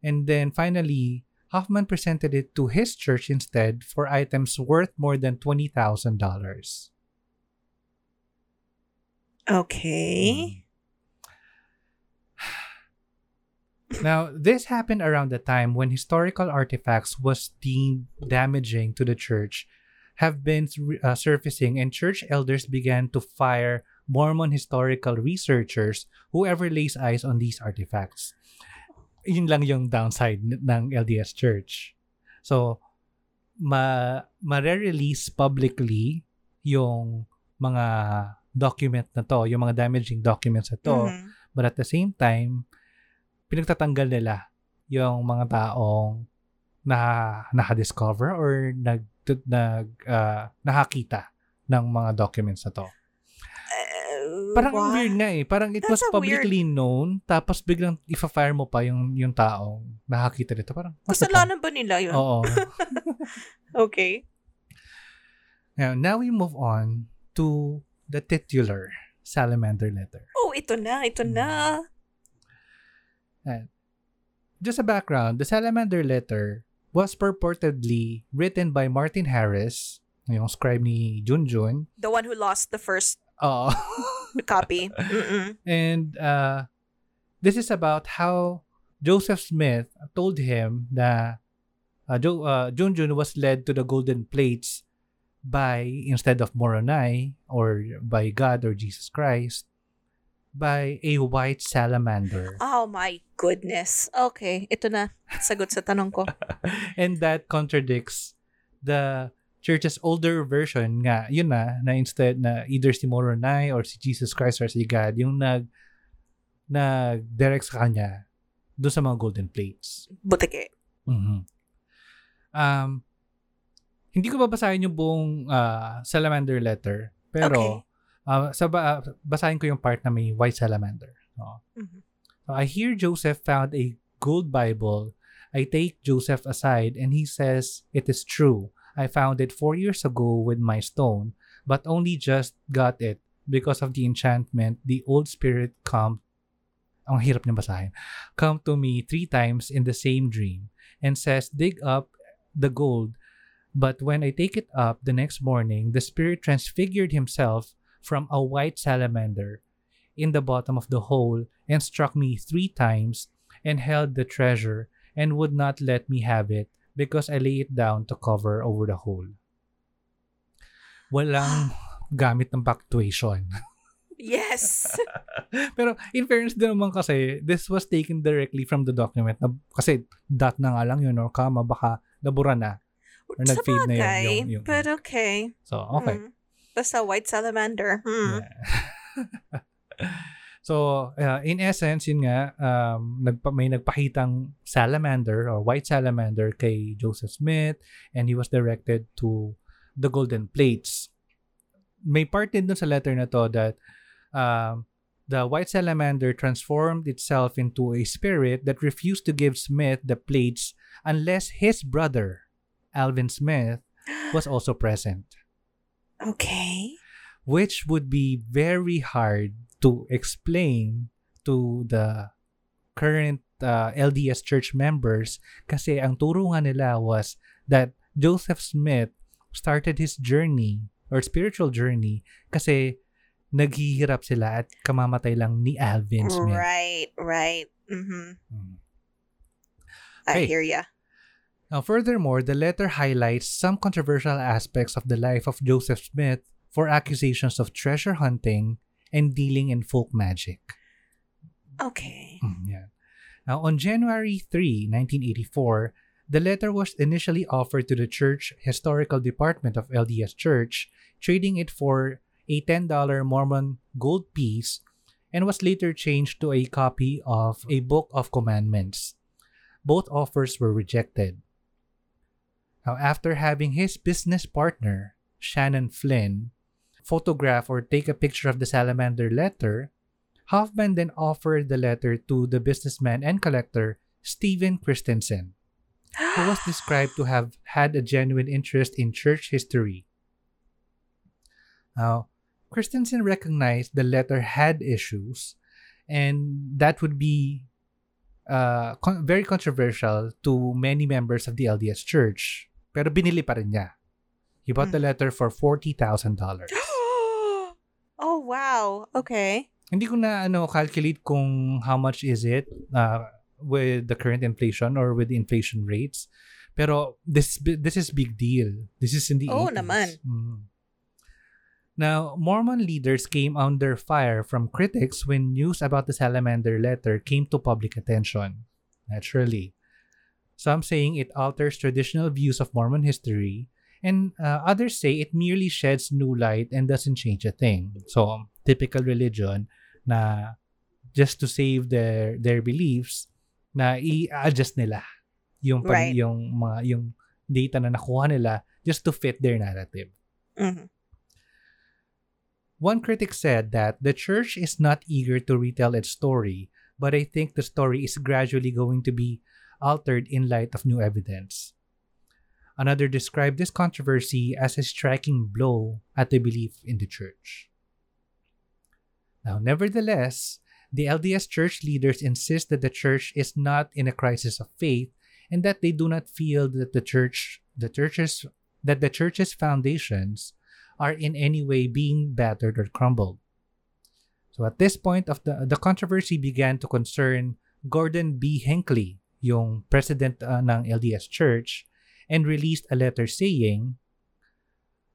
And then finally, Hofmann presented it to his church instead for items worth more than $20,000. Okay. *sighs* Now, this happened around the time when historical artifacts was deemed damaging to the church have been uh, surfacing and church elders began to fire Mormon historical researchers whoever lays eyes on these artifacts. Yun lang yung downside ng LDS Church. So, ma mare-release publicly yung mga document na to, yung mga damaging documents na to. Mhm. But at the same time, pinagtatanggal nila yung mga taong na nakadiscover or nag nag ah, nakakita ng mga documents na to. Parang ang why? weird nga eh. Parang it was That's a publicly known tapos biglang ifa-fire mo pa yung yung taong nakakita nito. Parang? Kasalanan ba nila yun? Oo. *laughs* Okay. now, now we move on to the titular salamander letter. Oh, ito na, ito na. Just a background, the salamander letter was purportedly written by Martin Harris, yung scribe ni Junjun. The one who lost the first Oo. *laughs* copy. Mm-mm. and uh, this is about how Joseph Smith told him that uh, jo- uh, Junjun was led to the golden plates by, instead of Moroni or by God or Jesus Christ, by a white salamander. Oh my goodness. Okay, ito na. Sagot sa tanong ko. *laughs* and that contradicts the church's older version nga, yun na, na instead na either si Moroni or si Jesus Christ or si God, yung nag, nag-direct sa kanya doon sa mga golden plates. Butike. Mhm. Um, hindi ko babasahin yung buong ah, salamander letter, pero ah, sa ba- basahin ko yung part na may white salamander. Oo. Mhm. So I hear Joseph found a gold Bible. I take Joseph aside and he says, It is true. I found it four years ago with my stone, but only just got it because of the enchantment. The old spirit come, ang hirap come to me three times in the same dream and says, Dig up the gold. But when I take it up the next morning, the spirit transfigured himself from a white salamander in the bottom of the hole and struck me three times and held the treasure and would not let me have it because I lay it down to cover over the hole. Walang gamit ng punctuation. *laughs* Yes. *laughs* Pero in fairness din naman kasi, this was taken directly from the document. Na, kasi dot na nga lang yun or comma, baka nabura na. Or nag-fade na yun, yung- yung- But okay. So, okay. Mm. Basta white salamander. Hmm. Yeah. *laughs* so, uh, in essence, yun nga, um, nagpa, may nagpakitang salamander or white salamander kay Joseph Smith and he was directed to the golden plates. May part din dun sa letter na to that um, the white salamander transformed itself into a spirit that refused to give Smith the plates unless his brother, Alvin Smith, was also present *gasps* Okay. which would be very hard to explain to the current uh, LDS church members kasi ang turo nga nila was that Joseph Smith started his journey or spiritual journey kasi naghihirap sila at kamamatay lang ni Alvin Smith. Right, right. Mm-hmm. Mm. I Hey. hear ya. Now, furthermore, the letter highlights some controversial aspects of the life of Joseph Smith for accusations of treasure hunting and dealing in folk magic. Okay. Mm, yeah. Now, on January 3, 1984, the letter was initially offered to the Church Historical Department of LDS Church, trading it for a $10 Mormon gold piece, and was later changed to a copy of a Book of Commandments. Both offers were rejected. Now, after having his business partner, Shannon Flynn, photograph or take a picture of the salamander letter, Hofmann then offered the letter to the businessman and collector Steven Christensen, who was *gasps* described to have had a genuine interest in church history. Now, Christensen recognized the letter had issues, and that would be uh, con- very controversial to many members of the LDS Church. Pero binili pa rin niya. He bought the letter for $40,000. Oh wow. Okay. Hindi ko na ano calculate kung how much is it uh, with the current inflation or with the inflation rates. Pero this this is big deal. This is in the Oo 80s. naman. Mm. Now, Mormon leaders came under fire from critics when news about the salamander letter came to public attention. Naturally. Some saying it alters traditional views of Mormon history, and uh, others say it merely sheds new light and doesn't change a thing. So, typical religion na just to save their their beliefs na i-adjust nila yung pag- Right. yung mga yung data na nakuha nila just to fit their narrative. Mhm. One critic said that the church is not eager to retell its story, but I think the story is gradually going to be altered in light of new evidence. Another described this controversy as a striking blow at the belief in the church. Now, nevertheless, the LDS church leaders insist that the church is not in a crisis of faith and that they do not feel that the church the church's that the church's foundations are in any way being battered or crumbled. So at this point of the the controversy began to concern Gordon B. Hinckley, yung president uh, ng LDS Church, and released a letter saying,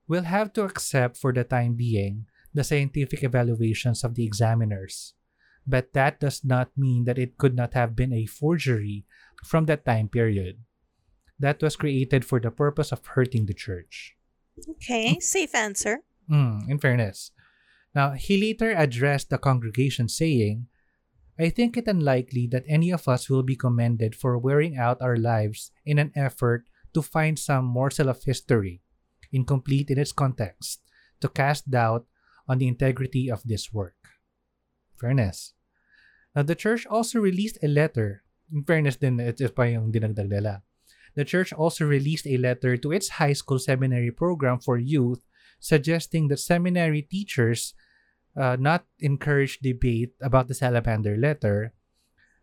We'll have to accept for the time being the scientific evaluations of the examiners, but that does not mean that it could not have been a forgery from that time period. That was created for the purpose of hurting the church. Okay. Safe answer. Mm, in fairness. Now, he later addressed the congregation saying, I think it unlikely that any of us will be commended for wearing out our lives in an effort to find some morsel of history, incomplete in its context, to cast doubt on the integrity of this work. Fairness. Now, the church also released a letter. In fairness din, ito pa yung dinagdag nila. The church also released a letter to its high school seminary program for youth suggesting that seminary teachers uh, not encourage debate about the salamander letter,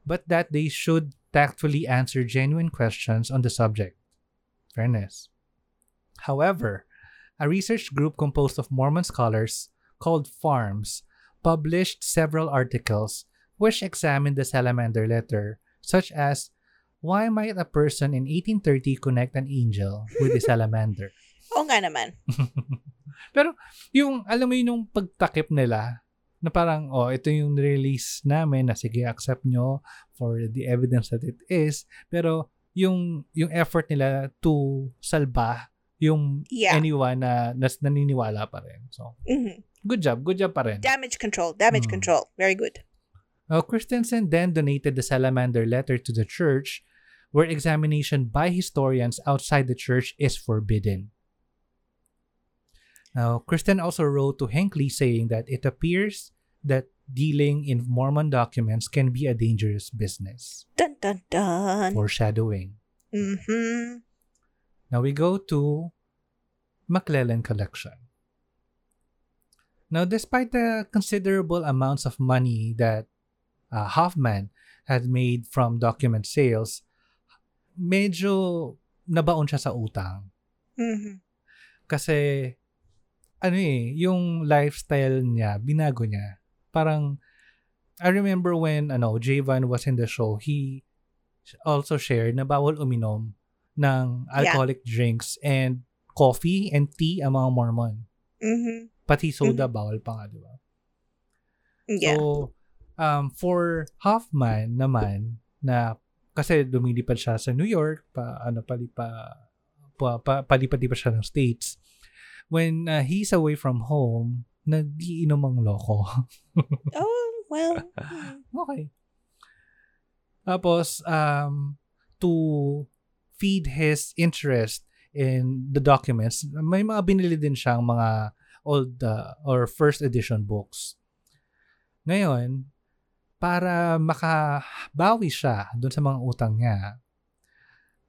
but that they should tactfully answer genuine questions on the subject. Fairness. However, a research group composed of Mormon scholars called FARMS published several articles which examined the salamander letter, such as why might a person in 1830 connect an angel with a salamander? *laughs* Oo nga naman. *laughs* Pero yung alam mo yun yung pagtakip nila na parang oh ito yung release namin na sige accept nyo for the evidence that it is pero yung yung effort nila to salba yung Yeah. anyone na nas naniniwala pa rin. So, Mhm. good job. Good job pa rin. Damage control. Damage Mm. control. Very good. Now, Christensen then donated the salamander letter to the church, where examination by historians outside the church is forbidden. Now, Kristen also wrote to Hinckley saying that it appears that dealing in Mormon documents can be a dangerous business. Dun dun dun. Foreshadowing. Mm-hmm. Now we go to McClellan Collection. Now, despite the considerable amounts of money that uh, Hoffman had made from document sales, medyo nabaon siya sa utang. Mhm. Kasi, ano eh, yung lifestyle niya, binago niya. Parang, I remember when, ano, Javon was in the show, he also shared na bawal uminom ng alcoholic drinks and coffee and tea ang mga Mormon. Mhm. Pati soda, bawal pa nga, di ba? Yeah. So, um, for Hoffman naman, na kasi lumilipad siya sa New York, pa, ano, palipa, pa, pa, palipad-lipad siya ng States. When uh, he's away from home, nagiinom ang loko. *laughs* oh, well. hmm. okay. Tapos, um, to feed his interest in the documents, may mga binili din siyang mga old uh, or first edition books. Ngayon, para makabawi siya dun sa mga utang niya,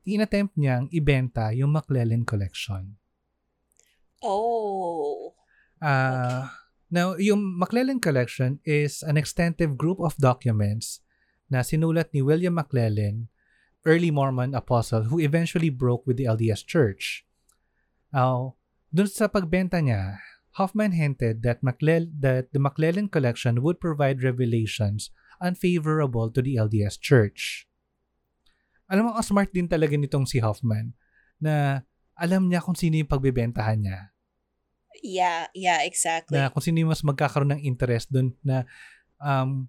inattempt niyang ibenta yung McClellan collection. Oh. Uh, Now, yung McClellan collection is an extensive group of documents na sinulat ni William McClellan, early Mormon apostle who eventually broke with the LDS Church. Now, dun sa pagbenta niya, Hoffman hinted that, McClel- that the McClellan collection would provide revelations unfavorable to the LDS Church. Alam mo, ang smart din talaga nitong si Hoffman na alam niya kung sino yung pagbebentahan niya Yeah, yeah, exactly. na kung sino yung mas magkakaroon ng interest dun na um,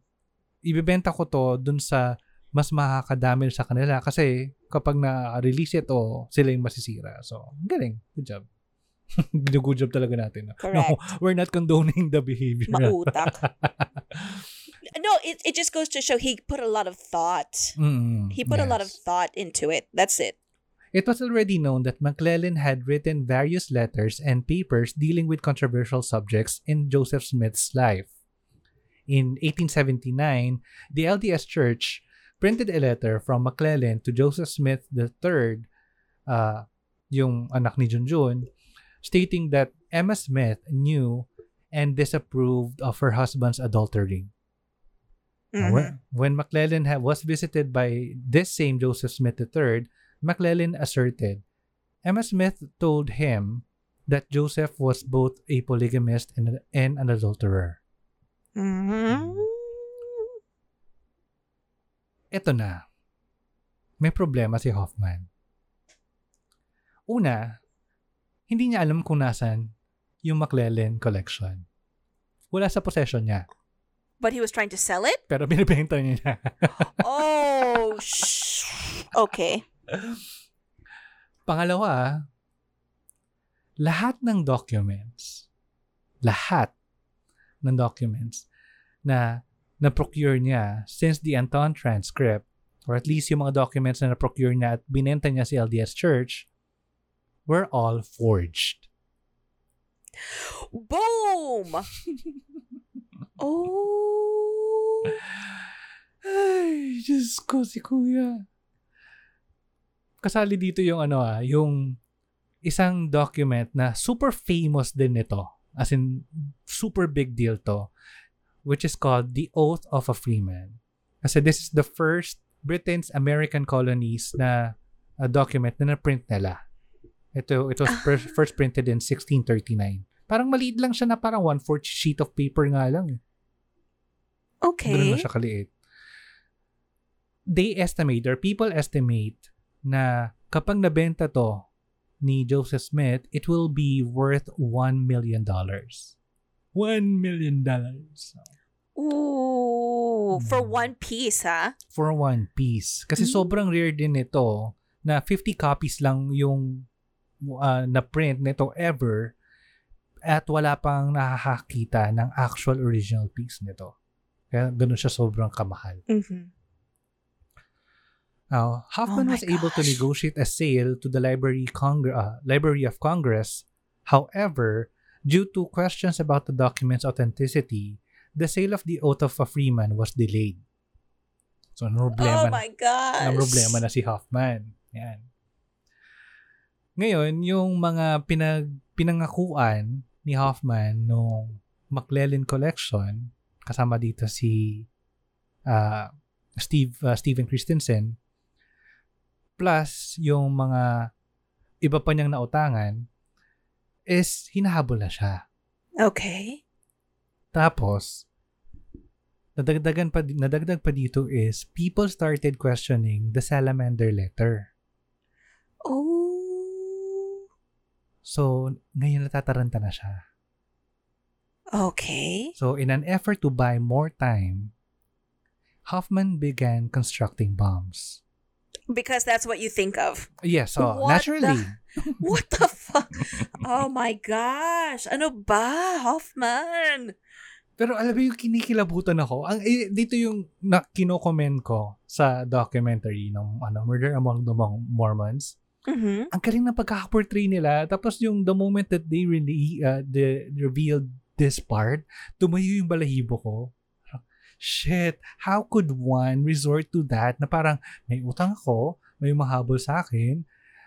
ibebenta ko to dun sa mas makakadamage sa kanila kasi kapag na-release ito, sila yung masisira. So, galing. Good job. *laughs* Good job talaga natin. No, Correct. we're not condoning the behavior. Mautak. *laughs* no, it, it just goes to show he put a lot of thought. Mm, He put a lot of yes. thought into it. That's it. It was already known that McLellin had written various letters and papers dealing with controversial subjects in Joseph Smith's life. In 1879, the LDS Church printed a letter from McLellin to Joseph Smith III, uh, yung anak ni Junjun, stating that Emma Smith knew and disapproved of her husband's adultery. Mhm. When, when McLellin ha- was visited by this same Joseph Smith III, McClellan asserted Emma Smith told him that Joseph was both a polygamist and, and an adulterer. Ito na. May problema si Hoffman. Una, hindi niya alam kung nasan yung McClellan collection. Wala sa possession niya. But he was trying to sell it? Pero binibenta niya. *laughs* Oh, sh- okay. Pangalawa, lahat ng documents, lahat ng documents na na-procure niya since the Anton transcript, or at least yung mga documents na na-procure niya at binenta niya sa LDS Church, were all forged. Boom! *laughs* oh. Ay, Diyos ko, si Kuya. Kasali dito yung ano ah, yung isang document na super famous din nito. As in, super big deal to. Which is called the Oath of a Freeman. Kasi this is the first Britain's American colonies na uh, document na na-print nila. Ito, it was first, first printed in 1639. Parang maliit lang siya na parang one-fourth sheet of paper nga lang. eh. Ganun Okay. lang siya kaliit. They estimate, or people estimate, na kapag nabenta to ni Joseph Smith, it will be worth $1 million. $1 million Ooh, for Mm. one piece, huh? for one piece. Kasi Mm. sobrang rare din nito na 50 copies lang yung uh, na-print nito ever at wala pang nakakakita ng actual original piece nito. Kaya ganun siya sobrang kamahal. Mm-hmm. Now, Hoffman Oh was able to gosh. negotiate a sale to the Library, Congre- uh, Library of Congress. However, due to questions about the document's authenticity, the sale of the Oath of a Freeman was delayed. So, ano problema, Oh my gosh. na problema na si Hoffman. Yan. Ngayon, yung mga pinag, pinangakuan ni Hoffman nung McClellan Collection, kasama dito si uh, Steve uh, Steven Christensen plus yung mga iba pa niyang nautangan is hinahabol na siya. Okay. Tapos, nadagdagan pa, nadagdag pa dito is people started questioning the salamander letter. Oh. So, ngayon natataranta na siya. Okay. So, in an effort to buy more time, Hoffman began constructing bombs. Because that's what you think of. Yes, so What naturally. *laughs* What the fuck? oh my gosh. Ano ba, Hoffman? Pero alam mo yung kinikilabutan ako. Ang eh, dito yung na kino-comment ko sa documentary ng ano, Murder Among the Mo- Mormons. Mm-hmm. Ang galing ng pagkaka-portray nila. Tapos yung the moment that they really uh, the, revealed this part, tumayo yung balahibo ko. Shit, how could one resort to that na parang may utang ako, may mahabol sa akin,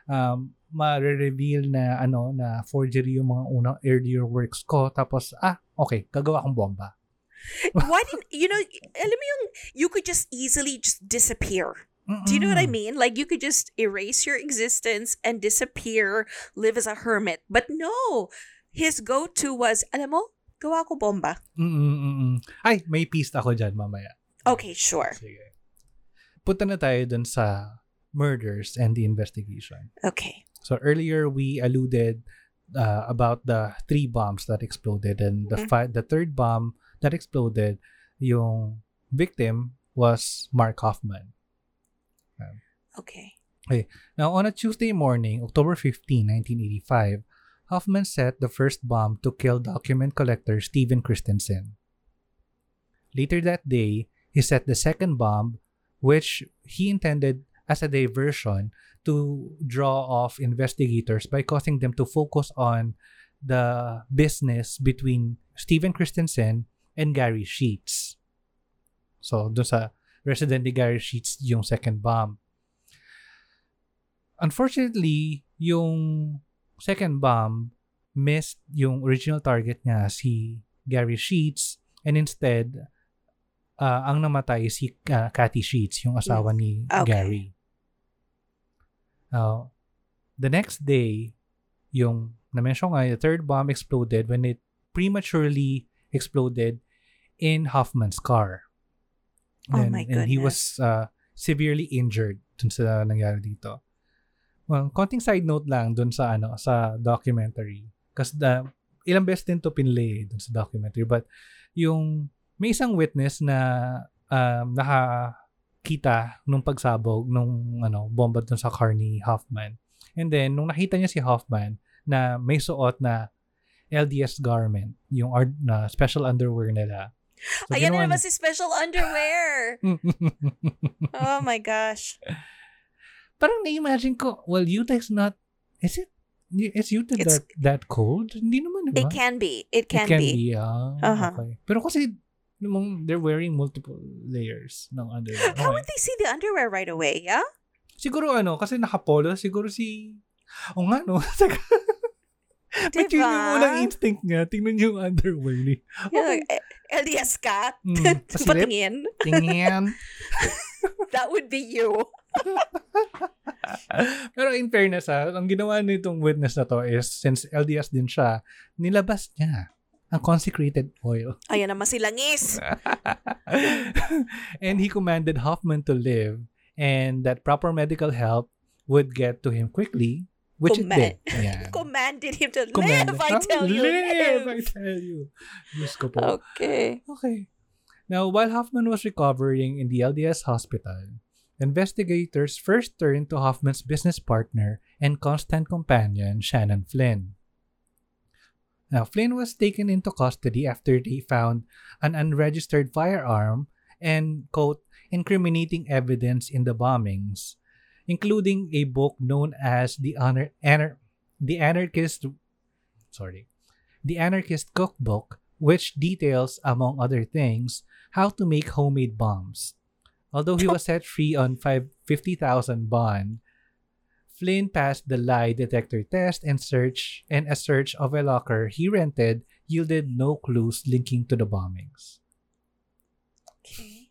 um, ma-reveal na ano na forgery yung mga unang earlier works ko tapos ah okay gagawa akong bomba *laughs* Why didn't, you know, alam mo yung, you could just easily just disappear. Do you know what I Mm-mm. mean? Like you could just erase your existence and disappear, live as a hermit. But no, his go-to was, alam mo, gawa ko bomba. Mm-mm-mm. Ay, may piece ako dyan mamaya. Okay, sure. Sige. Punta na tayo dun sa murders and the investigation. Okay. So earlier we alluded uh, about the three bombs that exploded and the Mhm. fi- the third bomb that exploded, yung victim was Mark Hoffman. Okay. Now, on a Tuesday morning, October 15, 1985, Hofmann set the first bomb to kill document collector Steven Christensen. Later that day, he set the second bomb, which he intended as a diversion to draw off investigators by causing them to focus on the business between Steven Christensen and Gary Sheets. So, doon sa resident ni Gary Sheets yung second bomb. Unfortunately, yung second bomb missed yung original target niya, si Gary Sheets, and instead, uh, ang namatay si uh, Cathy Sheets, yung asawa ni Okay. Gary. Now, the next day, yung na-mention nga, the third bomb exploded when it prematurely exploded in Hoffman's car. Oh And- my And he goodness. was uh, severely injured dun sa nangyari dito. Well, konting side note lang dun sa ano sa documentary. Kasi the ilang beses din to pinlay dun sa documentary but yung may isang witness na um, nakakita nung pagsabog nung ano bomba dun sa car ni Hoffman. And then nung nakita niya si Hoffman na may suot na LDS garment, yung art, na special underwear nila. So, Ayan na naman si special underwear. *laughs* oh my gosh. Parang na-imagine ko, well, Utah is not, is it, is Utah It's- that, that cold? Hindi naman, di It can be. It can, It can be. be, ah, Uh-huh. okay. Pero kasi, namang they're wearing multiple layers ng underwear. How Okay. would they see the underwear right away? Yeah. Siguro ano, kasi nakapolo, siguro si, o nga no, Teka. But yun yung Diba? unang instinct niya, tingnan yung underwear ni. Yeah, like, eh, LDS ka. Mm. *laughs* Patingin. Tingnan. *laughs* That would be you. *laughs* Pero in fairness ha, ang ginawa nitong witness na to is, since LDS din siya, nilabas niya ang consecrated oil. Ayan naman si Langis. *laughs* and he commanded Hoffman to live and that proper medical help would get to him quickly, which Command- it did. Yeah. *laughs* Commanded him to Command- live, I tell you. Live, I tell you. Diyos ko po. Okay. Okay. Now, while Hoffman was recovering in the LDS hospital, investigators first turned to Hofmann's business partner and constant companion, Shannon Flynn. Now, Flynn was taken into custody after they found an unregistered firearm and, quote, incriminating evidence in the bombings, including a book known as the Anar- Anar- the Anarchist sorry, the Anarchist Cookbook, which details, among other things, how to make homemade bombs. Although he was *laughs* set free on five fifty thousand bond, Flynn passed the lie detector test and search and a search of a locker he rented yielded no clues linking to the bombings. Okay.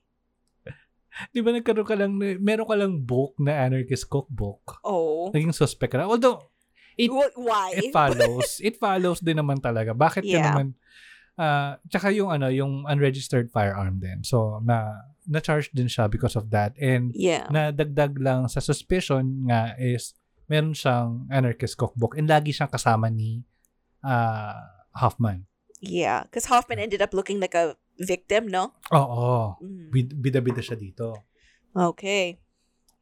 *laughs* Di ba nagkaroon ka lang, meron ka lang book na anarchist cookbook. Oh. Naging suspect ka na. Although, it, Wh- Why? it follows. it follows din naman talaga. Bakit ka Yeah. naman, ah tsaka yung ano, yung unregistered firearm din. So, na, na-charge din siya because of that. And, yeah. nadagdag lang sa suspicion nga is meron siyang anarchist cookbook and lagi siyang kasama ni ah Hoffman. Yeah. Because Hoffman ended up looking like a victim, no? Oo. Mm. Bid- Bida-bida siya dito. Okay.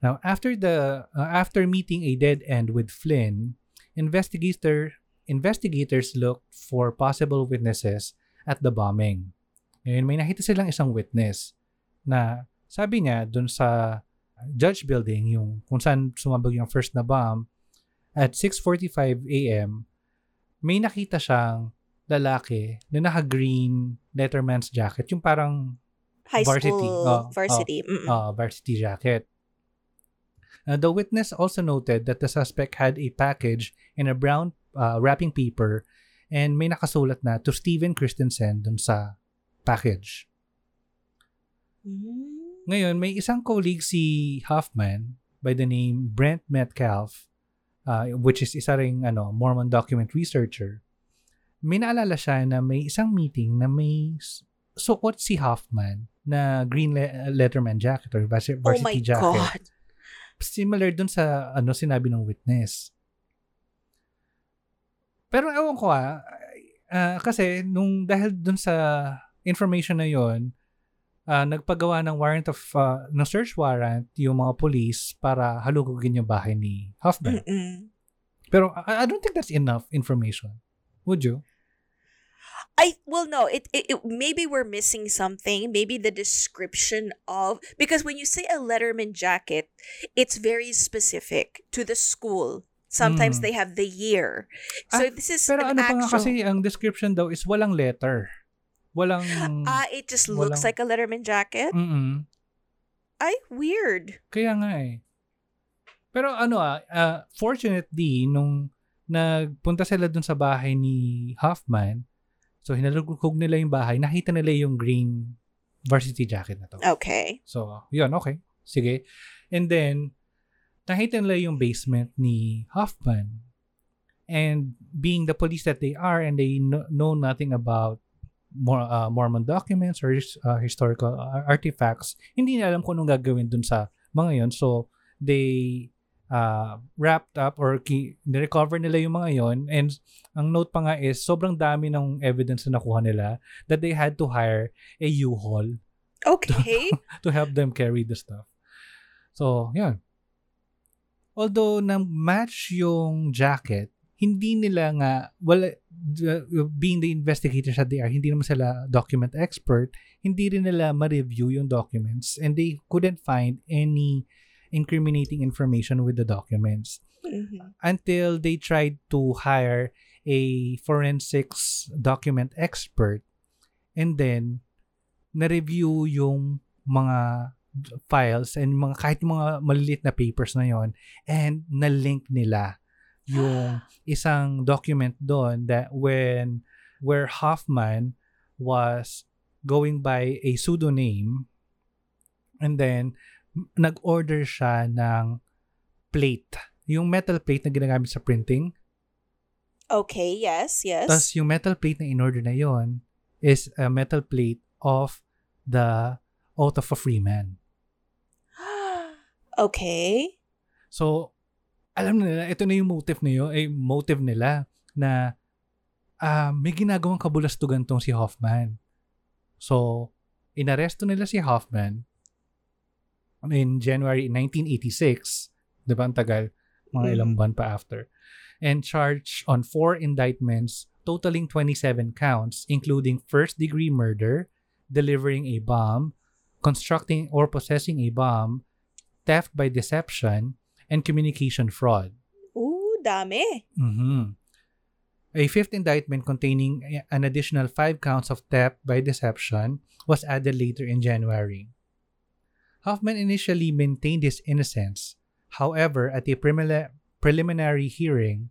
Now, after the uh, after meeting a dead end with Flynn, investigator investigators looked for possible witnesses at the bombing. Ngayon, may nakita silang isang witness na sabi niya dun sa judge building, yung kung saan sumabog yung first na bomb, at 6.45 a.m., may nakita siyang lalaki na naka-green letterman's jacket, yung parang High Varsity. school Oh, varsity. Mm-mm. uh, varsity jacket. Uh, the witness also noted that the suspect had a package in a brown uh, wrapping paper and may nakasulat na to Steven Christensen dun sa package. Mm. Ngayon, may isang colleague si Huffman by the name Brent Metcalf, uh, which is isa ring ano, Mormon document researcher. May naalala siya na may isang meeting na may s- suot si Huffman na green le- letterman jacket or vas- Oh varsity my jacket. God. Similar dun sa ano sinabi ng witness. Pero ewan ko ah, ah, kasi nung dahil dun sa information na yon ah, nagpagawa ng warrant of ah, ng search warrant yung mga police para halugugin yung bahay ni Huffman. Mm-mm. Pero I, I don't think that's enough information. Would you? I well no it, it it maybe we're missing something maybe the description of because when you say a Letterman jacket it's very specific to the school sometimes Mm. they have the year so Ah, this is Pero an ano pa nga actual kasi ang description daw is walang letter. Walang *gasps* ah it just looks walang- like a Letterman jacket Mm-mm. ay weird Kaya nga eh. Pero ano ah, ah, fortunately, nung nagpunta sila dun sa bahay ni Huffman, so hinalugkog nila yung bahay, nakita nila yung green varsity jacket na to. okay So, yun, okay. Sige. And then, nakita nila yung basement ni Huffman. And being the police that they are and they kno- know nothing about Mor- uh, Mormon documents or uh, historical uh, artifacts, hindi nila alam kung anong gagawin dun sa mga yon. So, they uh, wrapped up or ki- nirecover nila yung mga yon. And ang note pa nga is, sobrang dami ng evidence na nakuha nila that they had to hire a U-Haul okay *laughs* to help them carry the stuff. So, yan. Although na-match yung jacket, hindi nila nga, well, being the investigators that they are, hindi naman sila document expert, hindi rin nila ma-review yung documents and they couldn't find any incriminating information with the documents Mhm. until they tried to hire a forensics document expert and then na-review yung mga files and mga kahit yung mga maliliit na papers na yon and na-link nila yung isang document doon that when where Hoffman was going by a pseudonym and then nag-order siya ng plate. Yung metal plate na ginagamit sa printing. Okay yes yes. Tapos yung metal plate na in-order na yon is a metal plate of the oath of a free man. Okay So, alam na nila, ito na yung motive na yun, eh, motive nila na ah, may ginagawang kabulastugan tong si Hoffman. So, inaresto nila si Hoffman in January 1986. Di ba? Ang tagal. Mga ilang buwan pa after. And charged on four indictments totaling 27 counts, including first-degree murder, delivering a bomb, constructing or possessing a bomb, theft by deception, and communication fraud. ooh dami Mhm. A fifth indictment containing an additional five counts of theft by deception was added later in January. Hofmann initially maintained his innocence. However, at a preliminary hearing,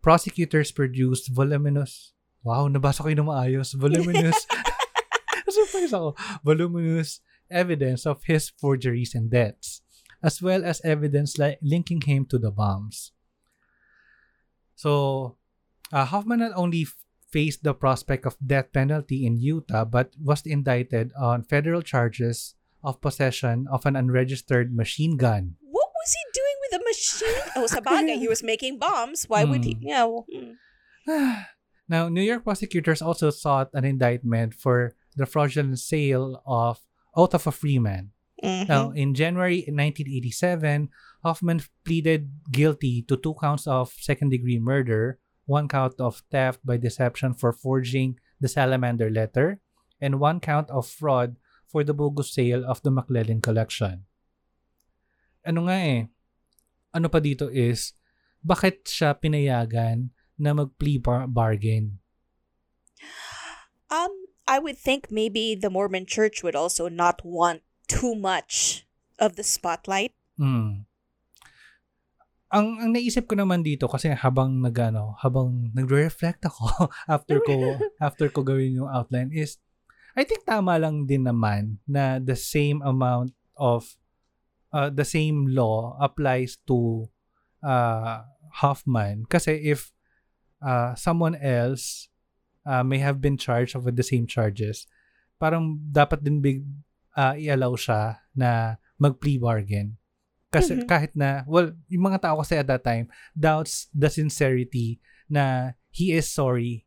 prosecutors produced voluminous Wow, nabasa ko yun na maayos. Voluminous. *laughs* *laughs* Surprise ako. Voluminous evidence of his forgeries and debts, as well as evidence li- linking him to the bombs. So, uh, Hofmann not only f- faced the prospect of death penalty in Utah, but was indicted on federal charges of possession of an unregistered machine gun. What was he doing with a machine? Oh, sa *laughs* bagay, he was making bombs. Why would he? Hmm. Yeah. Well, hmm. *sighs* now, New York prosecutors also sought an indictment for the fraudulent sale of Oath of a Freeman. Mhm. Now, in January 1987, Hofmann pleaded guilty to two counts of second degree murder, one count of theft by deception for forging the salamander letter, and one count of fraud for the bogus sale of the McLellin collection. Ano nga eh, ano pa dito is, bakit siya pinayagan na mag-plea bar- bargain? Um, I would think maybe the Mormon Church would also not want too much of the spotlight. Hmm. Ang ang naisip ko naman dito kasi habang nagano, habang nagre-reflect ako *laughs* after ko *laughs* after ko gawin yung outline is I think tama lang din naman na the same amount of uh, the same law applies to uh, Hoffman kasi if uh, someone else uh, may have been charged with the same charges parang dapat din big uh, i-allow siya na mag-plea bargain kasi Mhm. kahit na well yung mga tao kasi at that time doubts the sincerity na he is sorry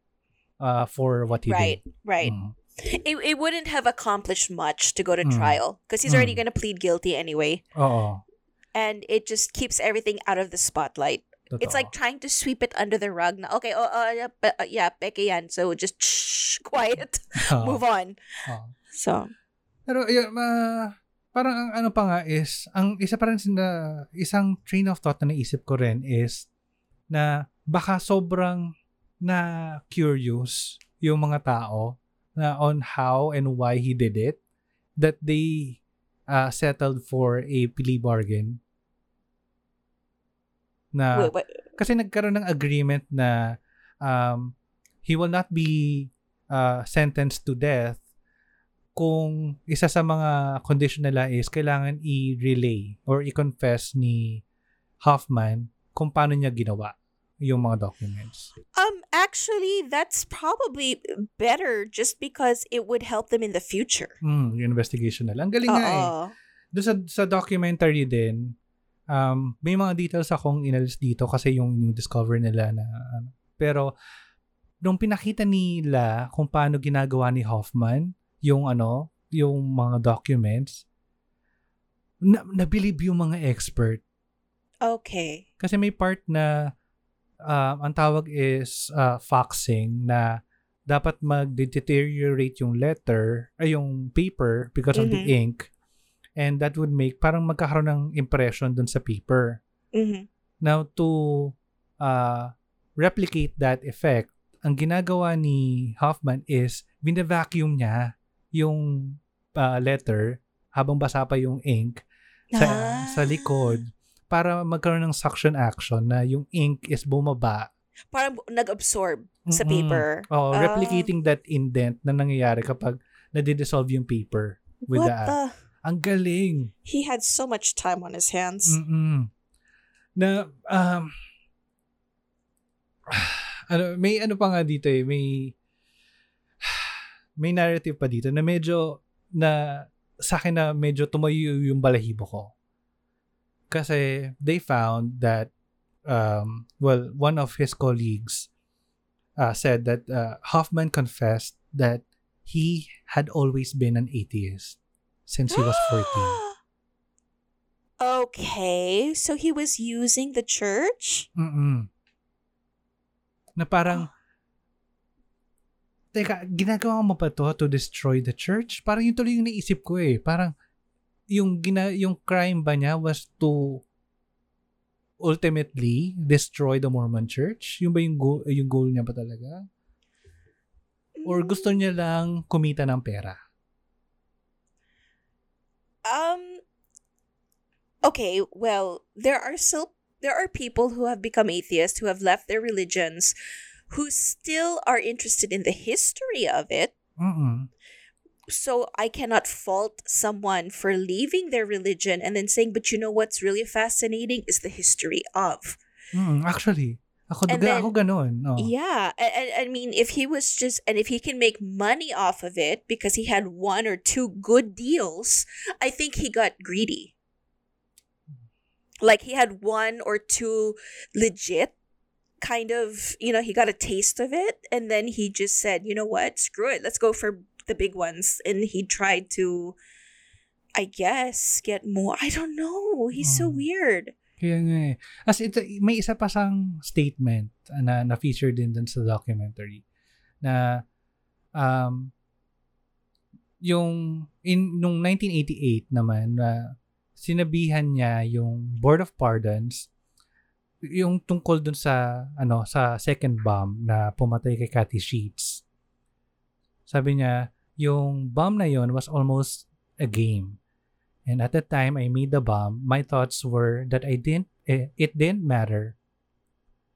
uh, for what he Right, did right. Mm. It, it wouldn't have accomplished much to go to Mm. trial because he's already Mm. going to plead guilty anyway. oo And it just keeps everything out of the spotlight. It's like totoo. trying to sweep it under the rug. Na, okay, oh, uh, yeah, pe- uh, yeah, peke yan. So just shh, quiet. *laughs* Move on. oo. So, Pero yun, ma- parang ang ano pa nga is, ang isa pa rin na, isang train of thought na naisip ko rin is na baka sobrang na curious yung mga tao na on how and why he did it that they uh, settled for a plea bargain na wait, wait. kasi nagkaroon ng agreement na um, he will not be uh, sentenced to death kung isa sa mga condition nila is kailangan i-relay or i-confess ni Hoffman kung paano niya ginawa yung mga documents. Um, actually, that's probably better just because it would help them in the future. Hmm, yung investigation nila. Ang galing nga eh. Oo. Doon sa, sa documentary din, um, may mga details akong inalis dito kasi yung, yung discover nila na ano. Pero, nung pinakita nila kung paano ginagawa ni Hoffman, yung ano, yung mga documents, na, nabilib yung mga expert. Okay. Kasi may part na um, ang tawag is uh, foxing na dapat mag-deteriorate yung letter, ay yung paper because of the Mhm. ink. And that would make, parang magkakaroon ng impression dun sa paper. Mm-hmm. Now, to uh, replicate that effect, ang ginagawa ni Hoffman is, bina-vacuum niya yung uh, letter habang basa pa yung ink sa, Ah. sa likod para magkaroon ng suction action na yung ink is bumaba. Parang nag-absorb sa Mm-mm. paper. Oh, Ah. replicating that indent na nangyayari kapag nadidissolve yung paper with What the the? Ang galing. He had so much time on his hands. Mm-mm. Na, um, *sighs* ano, may ano pa nga dito eh, may, may narrative pa dito na medyo, na, sa akin na medyo tumayo yung balahibo ko. Kasi, they found that, um, well, one of his colleagues uh, said that uh, Hoffman confessed that he had always been an atheist since he was 14. *gasps* okay, so he was using the church? Mm-mm. Na parang, teka, ginagawa mo pa to to destroy the church? Parang yun tuloy yung naisip ko eh. Parang, yung, gina, yung crime ba niya was to ultimately destroy the Mormon church? Yung ba yung goal, yung goal niya ba talaga? Or gusto niya lang kumita ng pera? Um. Okay, well, there are still there are people who have become atheists who have left their religions, who still are interested in the history of it. Mm-mm. so I cannot fault someone for leaving their religion and then saying, but you know what's really fascinating is the history of. Mm, actually, ako, And then- ako ganun. Oh. Yeah, I, I mean, if he was just, and if he can make money off of it because he had one or two good deals, I think he got greedy. Like he had one or two legit kind of, you know, he got a taste of it, and then he just said, you know what, screw it, let's go for the big ones. And he tried to, I guess, get more. I don't know. He's so Mm. weird. Kaya nga eh. As ito, may isa pa sang statement na na-feature din dun sa documentary na um, yung in nung 1988 naman na sinabihan niya yung Board of Pardons yung tungkol dun sa ano sa second bomb na pumatay kay Kathy Sheets. Sabi niya, yung bomb na yon was almost a game. And at the time I made the bomb, my thoughts were that I didn't eh, it didn't matter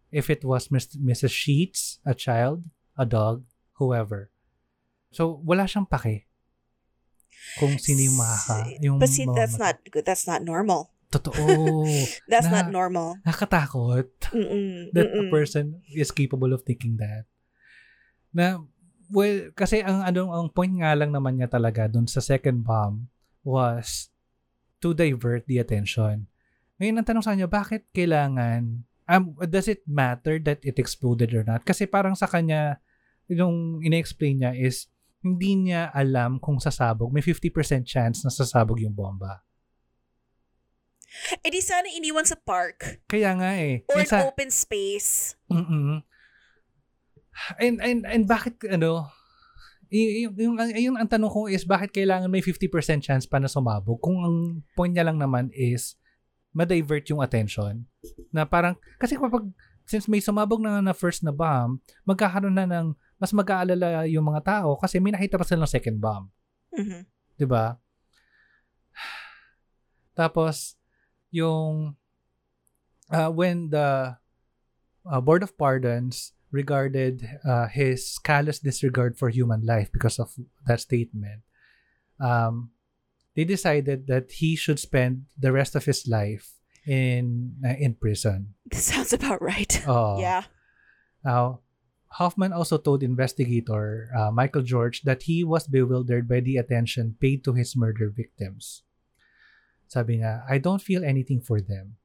if it was Mrs. Sheets, a child, a dog, whoever. So wala siyang pake kung sino yung makaka yung But see, that's not good. That's not normal. Totoo *laughs* That's Na- not normal. nakatakot Mm-mm, that a mm-mm. person is capable of thinking that. Na, well, kasi ang, ano, ang point nga lang naman niya talaga dun sa second bomb was to divert the attention. Ngayon, ang tanong sa kanya, bakit kailangan, um, does it matter that it exploded or not? Kasi parang sa kanya, yung ina-explain niya is, hindi niya alam kung sasabog. May 50% chance na sasabog yung bomba. Eh di sana iniwan sa park Kaya nga eh. or sa- an open space. Mm-mm. And, and, and bakit, ano, y- yung, yung, yung ang tanong ko is, bakit kailangan may 50% chance pa na sumabog? Kung ang point niya lang naman is, ma-divert yung attention. Na parang, kasi kapag, since may sumabog na na first na bomb, magkakaroon na ng, mas mag-aalala yung mga tao kasi may nakita pa silang second bomb. Mhm. 'di ba? *sighs* Tapos yung uh, when the uh, Board of Pardons regarded uh, his callous disregard for human life because of that statement, um, they decided that he should spend the rest of his life in uh, in prison. This sounds about right. Oh. *laughs* Yeah. Now, Hofmann also told investigator uh, Michael George that he was bewildered by the attention paid to his murder victims. Sabi nga, I don't feel anything for them.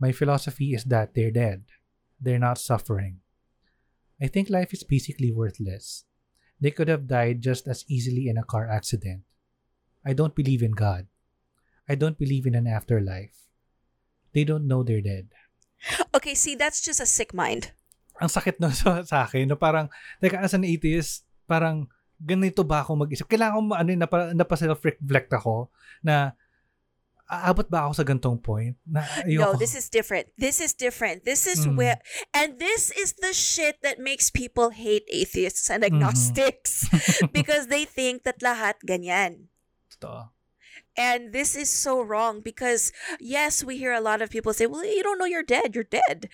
My philosophy is that they're dead. They're not suffering. I think life is basically worthless. They could have died just as easily in a car accident. I don't believe in God. I don't believe in an afterlife. They don't know they're dead. Okay, see, that's just a sick mind. ang sakit na sa, sa akin, na parang, teka, as an atheist, parang, ganito ba ako mag-isip? Kailangan ko, ano, napa, napa-self-reflect ako, na, aabot ba ako sa gantong point? Na, No, ayoko. this is different. This is different. This is Mm. where, and this is the shit that makes people hate atheists and Mm-hmm. agnostics *laughs* because they think that lahat ganyan. Totoo. And this is so wrong because, yes, we hear a lot of people say, well, you don't know you're dead. You're dead.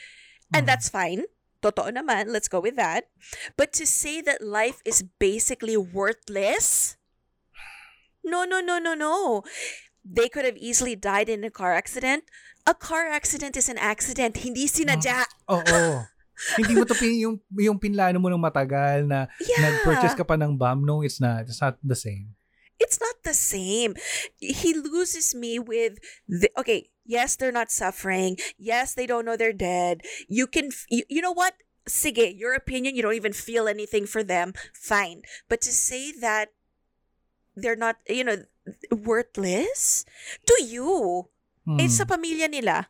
And Mhm. that's fine. Totoo naman. Let's go with that. But to say that life is basically worthless? No, no, no, no, no. They could have easily died in a car accident. A car accident is an accident. Hindi sinadya. Ah, oo. *laughs* Hindi mo to pin, yung, yung pinlano mo ng matagal na Yeah. nag-purchase ka pa ng bomb. No, it's not. It's not the same. it's not the same. He loses me with the, okay, yes, they're not suffering. Yes, they don't know they're dead. You can you, you know what? Sige, your opinion, you don't even feel anything for them. Fine. But to say that they're not, you know, worthless to you. Hmm. It's sa pamilya nila.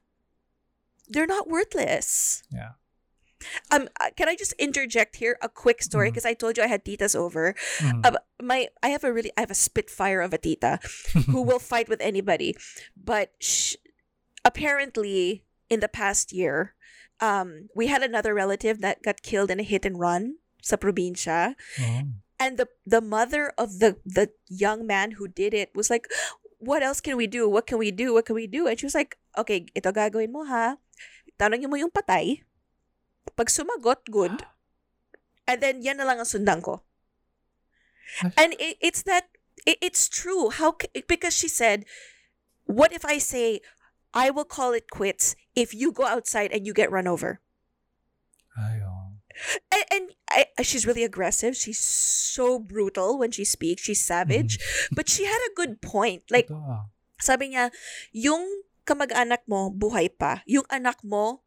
They're not worthless. Yeah. Um, uh, can I just interject here a quick story because I told you I had titas over. Mhm. Uh, my I have a really I have a spitfire of a tita *laughs* who will fight with anybody, but sh- apparently in the past year, um, we had another relative that got killed in a hit and run sa probinsya, Oh. And the the mother of the the young man who did it was like, "What else can we do? What can we do? What can we do?" And she was like, "Okay, ito gagawin mo ha. Tanongin mo yung patay. Pag sumagot, good. *gasps* And then yan na lang ang sundan ko." And it, it's that it, it's true. How because she said, "What if I say I will call it quits if you go outside and you get run over?" And, and I, she's really aggressive. She's so brutal when she speaks. She's savage, but she had a good point. Like sabi niya, yung kamag-anak mo buhay pa. Yung anak mo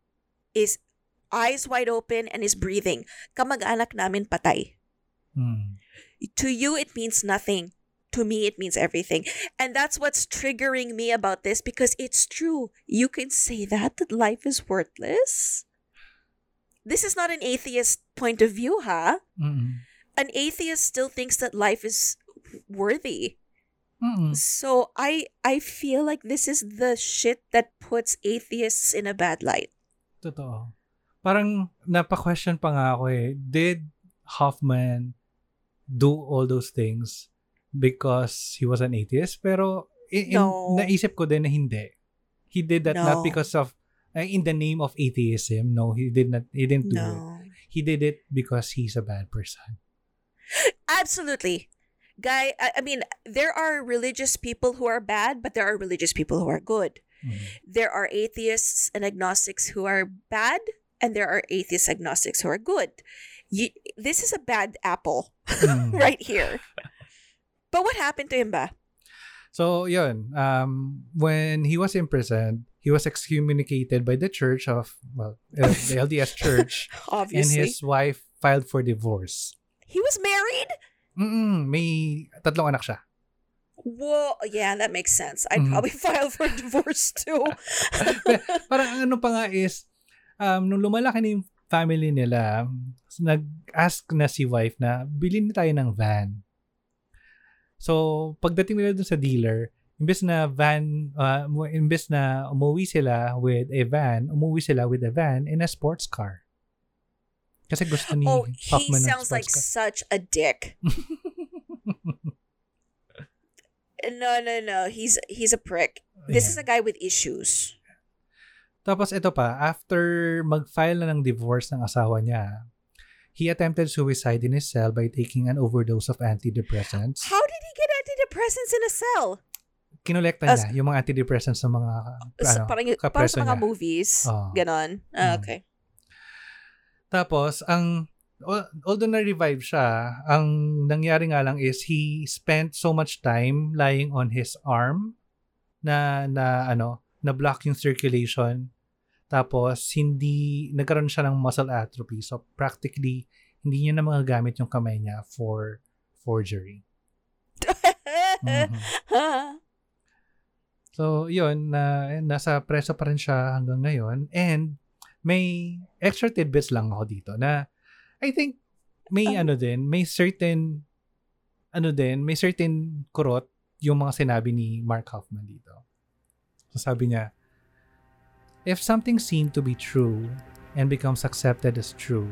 is eyes wide open and is breathing. Kamag-anak namin patay. Mm. To you, it means nothing. To me, it means everything. And that's what's triggering me about this because it's true. You can say that, that life is worthless. This is not an atheist point of view, huh? Mm-mm. An atheist still thinks that life is worthy. Mm-mm. So I I feel like this is the shit that puts atheists in a bad light. Totoo. Parang napa-question pa nga ako eh. Did Hoffman do all those things because he was an atheist? Pero in, in- No. naisip ko din na hindi. He did that not No. because of in the name of atheism. No, he did not he didn't do it. He did it because he's a bad person. Absolutely. Guy, I, I mean, there are religious people who are bad, but there are religious people who are good. Mm. There are atheists and agnostics who are bad, and there are atheist agnostics who are good. You, this is a bad apple Mm. *laughs* right here. But what happened to him ba? So, yun. Um, when he was imprisoned, he was excommunicated by the church of, well, the *laughs* LDS church. and Obviously. his wife filed for divorce. He was married? Mm-mm, may tatlong anak siya. Whoa, yeah, that makes sense. I'd Mhm. probably *laughs* file for divorce too. *laughs* Parang ang ano pa nga is, um, nung lumalaki na yung family nila, nag-ask na si wife na, bilhin na tayo ng van. So, pagdating nila dun sa dealer, imbes na van, uh, imbes na umuwi sila with a van, umuwi sila with a van and a sports car. Kasi gusto ni oh, he Hoffman ng sounds like sports such a dick. car. *laughs* No, no, no. He's he's a prick. This Yeah. is a guy with issues. Tapos ito pa, after mag-file na ng divorce ng asawa niya, he attempted suicide in his cell by taking an overdose of antidepressants. How did he get antidepressants in a cell? Kinolekta As- niya yung mga antidepressants ng mga ano, parang, parang sa mga niya. movies. Oo. Ganon. Ah, Mm. okay. Tapos, ang al- although na-revive siya, ang nangyari nga lang is he spent so much time lying on his arm na na ano, na block yung circulation. Tapos hindi nagkaroon siya ng muscle atrophy. So practically hindi niya na magagamit yung kamay niya for forgery. *laughs* Mhm. *laughs* So, yun, na, nasa preso pa rin siya hanggang ngayon. And, may extra tidbits lang ako dito na I think may Ah. ano din, may certain ano din, may certain kurot yung mga sinabi ni Mark Hoffman dito. So sabi niya, if something seemed to be true and becomes accepted as true,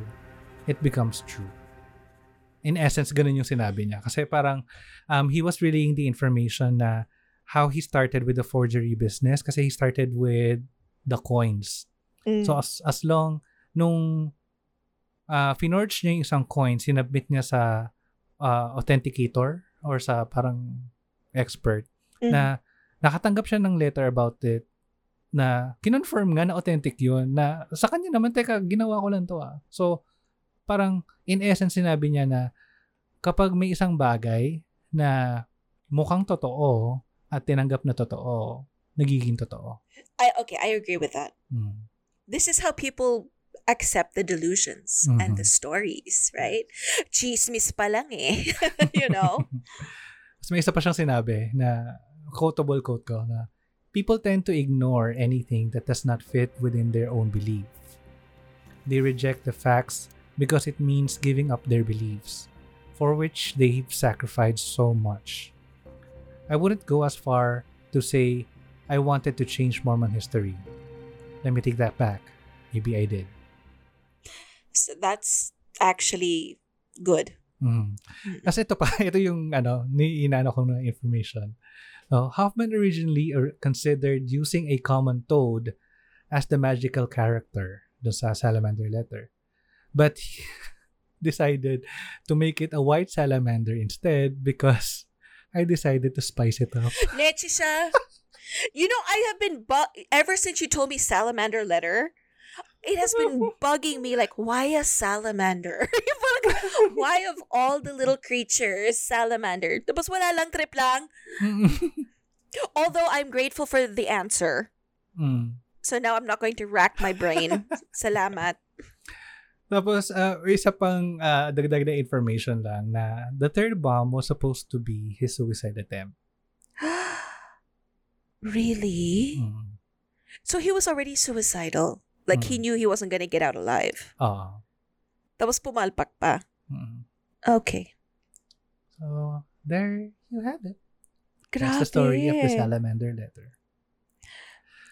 it becomes true. In essence, ganun yung sinabi niya. Kasi parang um, he was relaying the information na how he started with the forgery business kasi he started with the coins. Mm. So as, as long nung uh, finorge niya yung isang coin, sinubmit niya sa uh, authenticator or sa parang expert Mm. na nakatanggap siya ng letter about it na kinonfirm nga na authentic yun na sa kanya naman teka ginawa ko lang to ah. So parang in essence sinabi niya na kapag may isang bagay na mukhang totoo at tinanggap na totoo, nagiging totoo. I okay, I agree with that. Mm. This is how people accept the delusions and the stories, right? Chismis pa lang eh. *laughs* you know? *laughs* Tapos may isa pa siyang sinabi na quotable quote ko na people tend to ignore anything that does not fit within their own belief. They reject the facts because it means giving up their beliefs, for which they've sacrificed so much. I wouldn't go as far to say I wanted to change Mormon history. Let me take that back. Maybe I did. So that's actually good. Mm. Kasi ito pa, *laughs* ito yung ano, ni inano ko na information. Uh, Hofmann originally considered using a common toad as the magical character do sa salamander letter. But he *laughs* decided to make it a white salamander instead because I decided to spice it up. *laughs* Leche siya. You know, I have been bu- ever since you told me salamander letter. It has been *laughs* bugging me like, why a salamander? *laughs* why of all the little creatures, salamander? Tapos wala lang trip lang. Although I'm grateful for the answer. mm. So now I'm not going to rack my brain. Salamat. Tapos, uh, isa pang uh, dagdag na information lang na the third bomb was supposed to be his suicide attempt. *gasps* really? Mm. So he was already suicidal. Like he Mm. knew he wasn't gonna get out alive. Ah. Tapos pumalpak pa. Mm. Okay. So, there you have it. Grabe. That's the story of the salamander letter.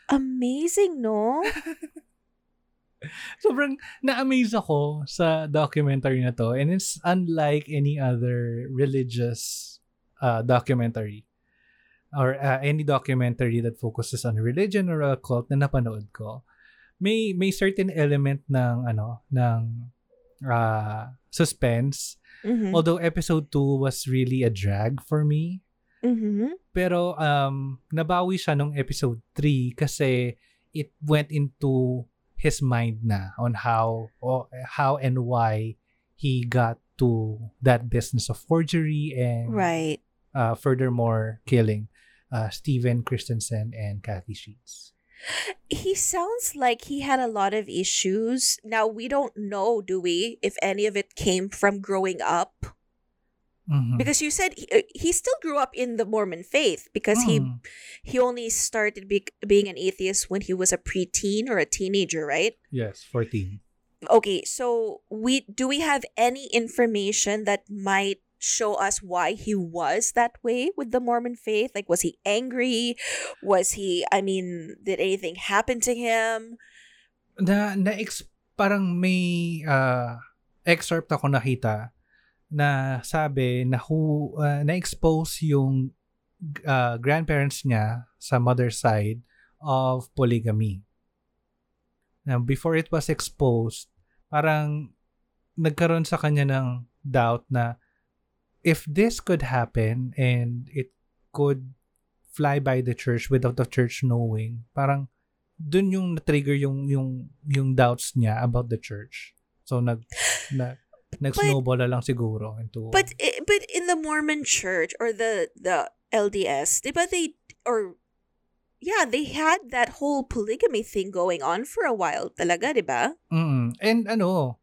Amazing, no? *laughs* *laughs* Sobrang na-amaze ako sa documentary na to and it's unlike any other religious uh, documentary or uh, any documentary that focuses on religion or a cult na napanood ko. May may certain element ng ano ng uh, suspense Mhm. although episode 2 was really a drag for me Mhm. pero um nabawi siya nung episode 3 kasi it went into his mind na on how o how and why he got to that business of forgery and Right. uh, furthermore killing uh, Steven Christensen and Kathy Sheets. He sounds like he had a lot of issues. Now we don't know, do we, if any of it came from growing up? Mhm. Because you said he, uh, he still grew up in the Mormon faith because he Mm. he only started be- being an atheist when he was a preteen or a teenager, right? yes, 14. Okay, so we do we have any information that might show us why he was that way with the Mormon faith? Like was he angry? Was he I mean, did anything happen to him? na na ex, parang may uh, excerpt ako nakita na sabi na who uh, na-expose yung uh, grandparents niya sa mother's side of polygamy. Now, before it was exposed, parang nagkaroon sa kanya ng doubt na if this could happen and it could fly by the church without the church knowing, parang dun yung na-trigger yung yung yung doubts niya about the church. So nag na, nag-snowball na lang siguro into But but in the Mormon church or the the LDS, di ba they or yeah, they had that whole polygamy thing going on for a while talaga, di ba? Mm. And ano,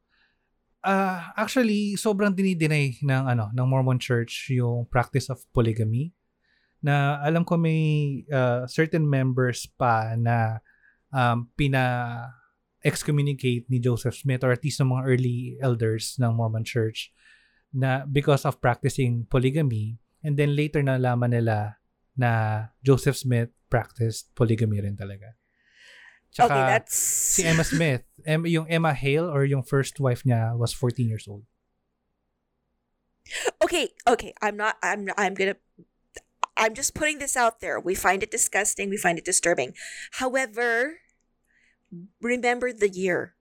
ah actually sobrang dinideny ng ano ng Mormon Church yung practice of polygamy na alam ko may ah, certain members pa na um, pina excommunicate ni Joseph Smith or at least ng mga early elders ng Mormon Church na because of practicing polygamy and then later nalaman nila na Joseph Smith practiced polygamy rin talaga. Tsaka, okay, that's si Emma Smith, em, yung Emma Hale or yung first wife niya was 14 years old. okay okay i'm not i'm i'm gonna i'm just putting this out there we find it disgusting we find it disturbing however remember the year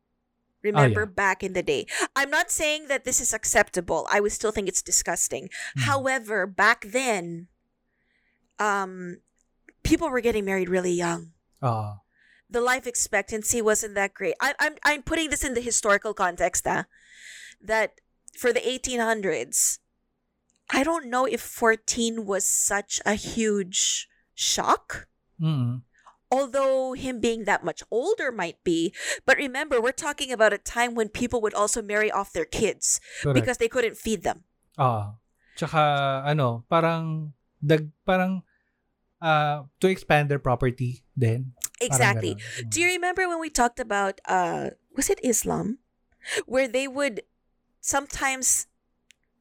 remember back in the day i'm not saying that this is acceptable i would still think it's disgusting Mm. however back then um people were getting married really young Ah. the life expectancy wasn't that great. I, I'm I'm putting this in the historical context, ah, that for the 1800s, I don't know if 14 was such a huge shock. Mm. Although him being that much older might be, but remember, we're talking about a time when people would also marry off their kids Correct. because they couldn't feed them. Ah. Tsaka ano, parang dag parang uh, to expand their property then Exactly. Do you remember when we talked about uh was it Islam where they would sometimes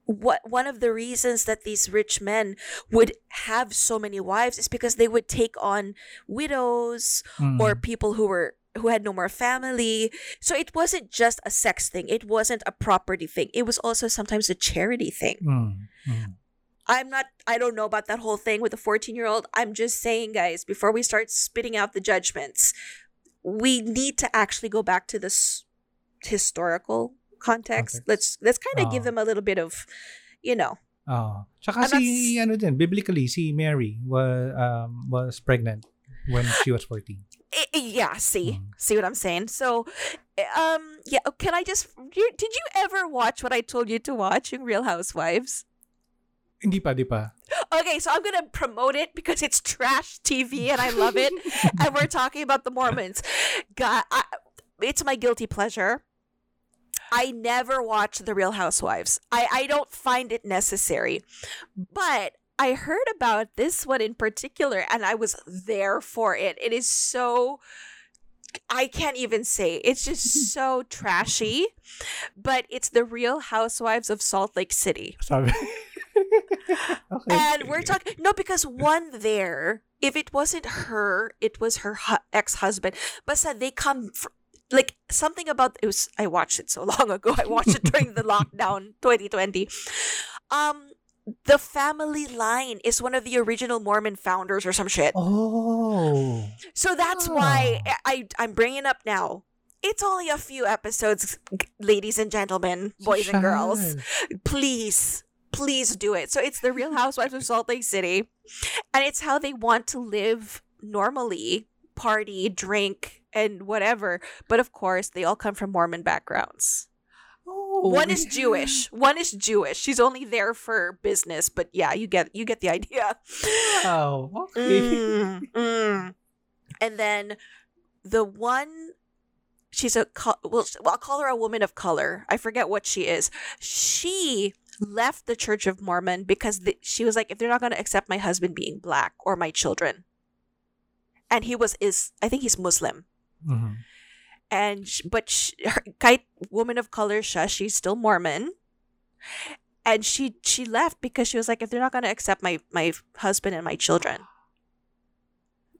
what one of the reasons that these rich men would have so many wives is because they would take on widows Mm. or people who were who had no more family. So it wasn't just a sex thing. It wasn't a property thing. It was also sometimes a charity thing. Mm. Mm. I'm not I don't know about that whole thing with a 14-year-old. I'm just saying guys, before we start spitting out the judgments, we need to actually go back to this historical context. Context. Let's let's kind of give Ah. them a little bit of, you know, Oh. Tsaka si, ano din, biblically, si Mary was, um, was pregnant when she was 14. I- I- yeah, see, Mm. see what I'm saying. So, eh, um, yeah. Can I just? Did you ever watch what I told you to watch in Real Housewives? Hindi pa, di pa. Okay, so I'm gonna promote it because it's trash TV and I love it. and we're *laughs* talking about the Mormons. God, I, it's my guilty pleasure. I never watch The Real Housewives. I, I don't find it necessary. But I heard about this one in particular and I was there for it. It is so. I can't even say. It's just *laughs* so trashy. But it's The Real Housewives of Salt Lake City. *laughs* Sabi. okay. *laughs* And we're talking no because one there, if it wasn't her, it was her hu- ex-husband. But said they come fr- like something about it was I watched it so *laughs* long ago. I watched it during the lockdown *laughs* 2020. Um the family line is one of the original Mormon founders or some shit. Oh. So that's why Oh. I I'm bringing up now. It's only a few episodes, ladies and gentlemen, boys and girls please please do it so it's the real housewives of salt lake city and it's how they want to live normally party drink and whatever but of course they all come from mormon backgrounds Oh, one is *laughs* jewish one is jewish she's only there for business but yeah you get you get the idea Wow. Okay. Mm, *laughs* mm. and then the one she's a well, well i'll call her a woman of color i forget what she is she left the church of mormon because the, she was like if they're not going to accept my husband being black or my children and he was is i think he's muslim Mhm. and sh- but sh- her kahit woman of color siya, she's still mormon and she she left because she was like if they're not going to accept my my husband and my children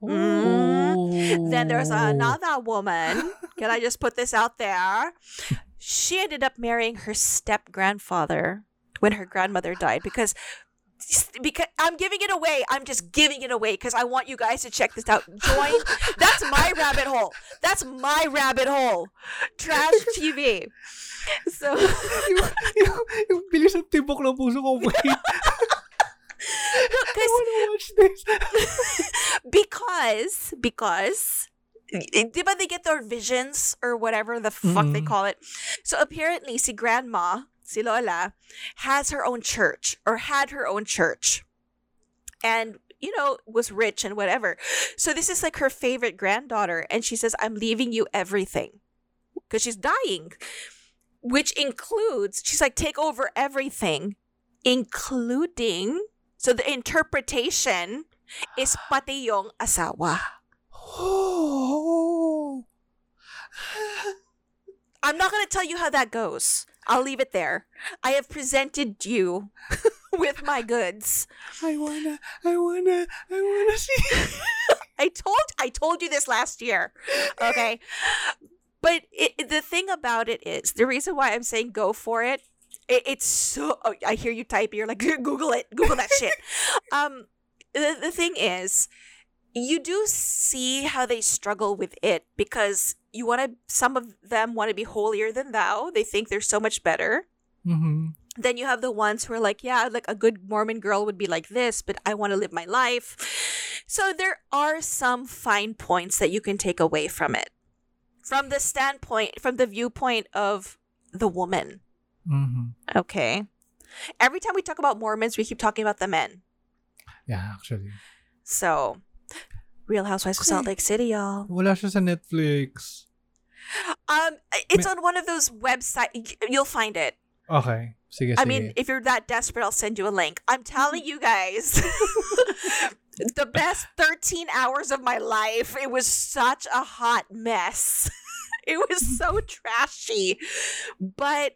Mm. Then there's another woman. *laughs* Can I just put this out there? She ended up marrying her step grandfather when her grandmother died because because I'm giving it away. I'm just giving it away because I want you guys to check this out. *laughs* Join. That's my rabbit hole. That's my rabbit hole. Trash *laughs* TV. So yung, yung, yung bilis ng tibok ng puso ko. Wait, I because wanna watch this. *laughs* because because diba they get their visions or whatever the fuck they Mhm. call it so apparently si grandma si lola has her own church or had her own church and you know was rich and whatever so this is like her favorite granddaughter and she says i'm leaving you everything because she's dying which includes she's like take over everything including so the interpretation is pati yung asawa. *gasps* Oh. I'm not going to tell you how that goes. I'll leave it there. I have presented you *laughs* with my goods. I wanna, I wanna, I wanna see. *laughs* I told I told you this last year. Okay. But it, the thing about it is the reason why I'm saying go for it. it it's so. Oh, I hear you type. You're like *laughs* Google it. Google that shit. Um, the the thing is, you do see how they struggle with it because you want to. Some of them want to be holier than thou. They think they're so much better. Mm-hmm. then you have the ones who are like, yeah, like a good Mormon girl would be like this, but I want to live my life. So there are some fine points that you can take away from it. From the standpoint, from the viewpoint of the woman. Mm-hmm. Okay. Every time we talk about Mormons, we keep talking about the men. Yeah, actually. So, Real Housewives of Salt Lake City, y'all. Wala siya sa Netflix. Um, it's Ma- on one of those websites. You'll find it. Okay. Sige, sige. I mean, if you're that desperate, I'll send you a link. I'm telling you guys, *laughs* the best 13 hours of my life. It was such a hot mess. *laughs* it was so trashy. But,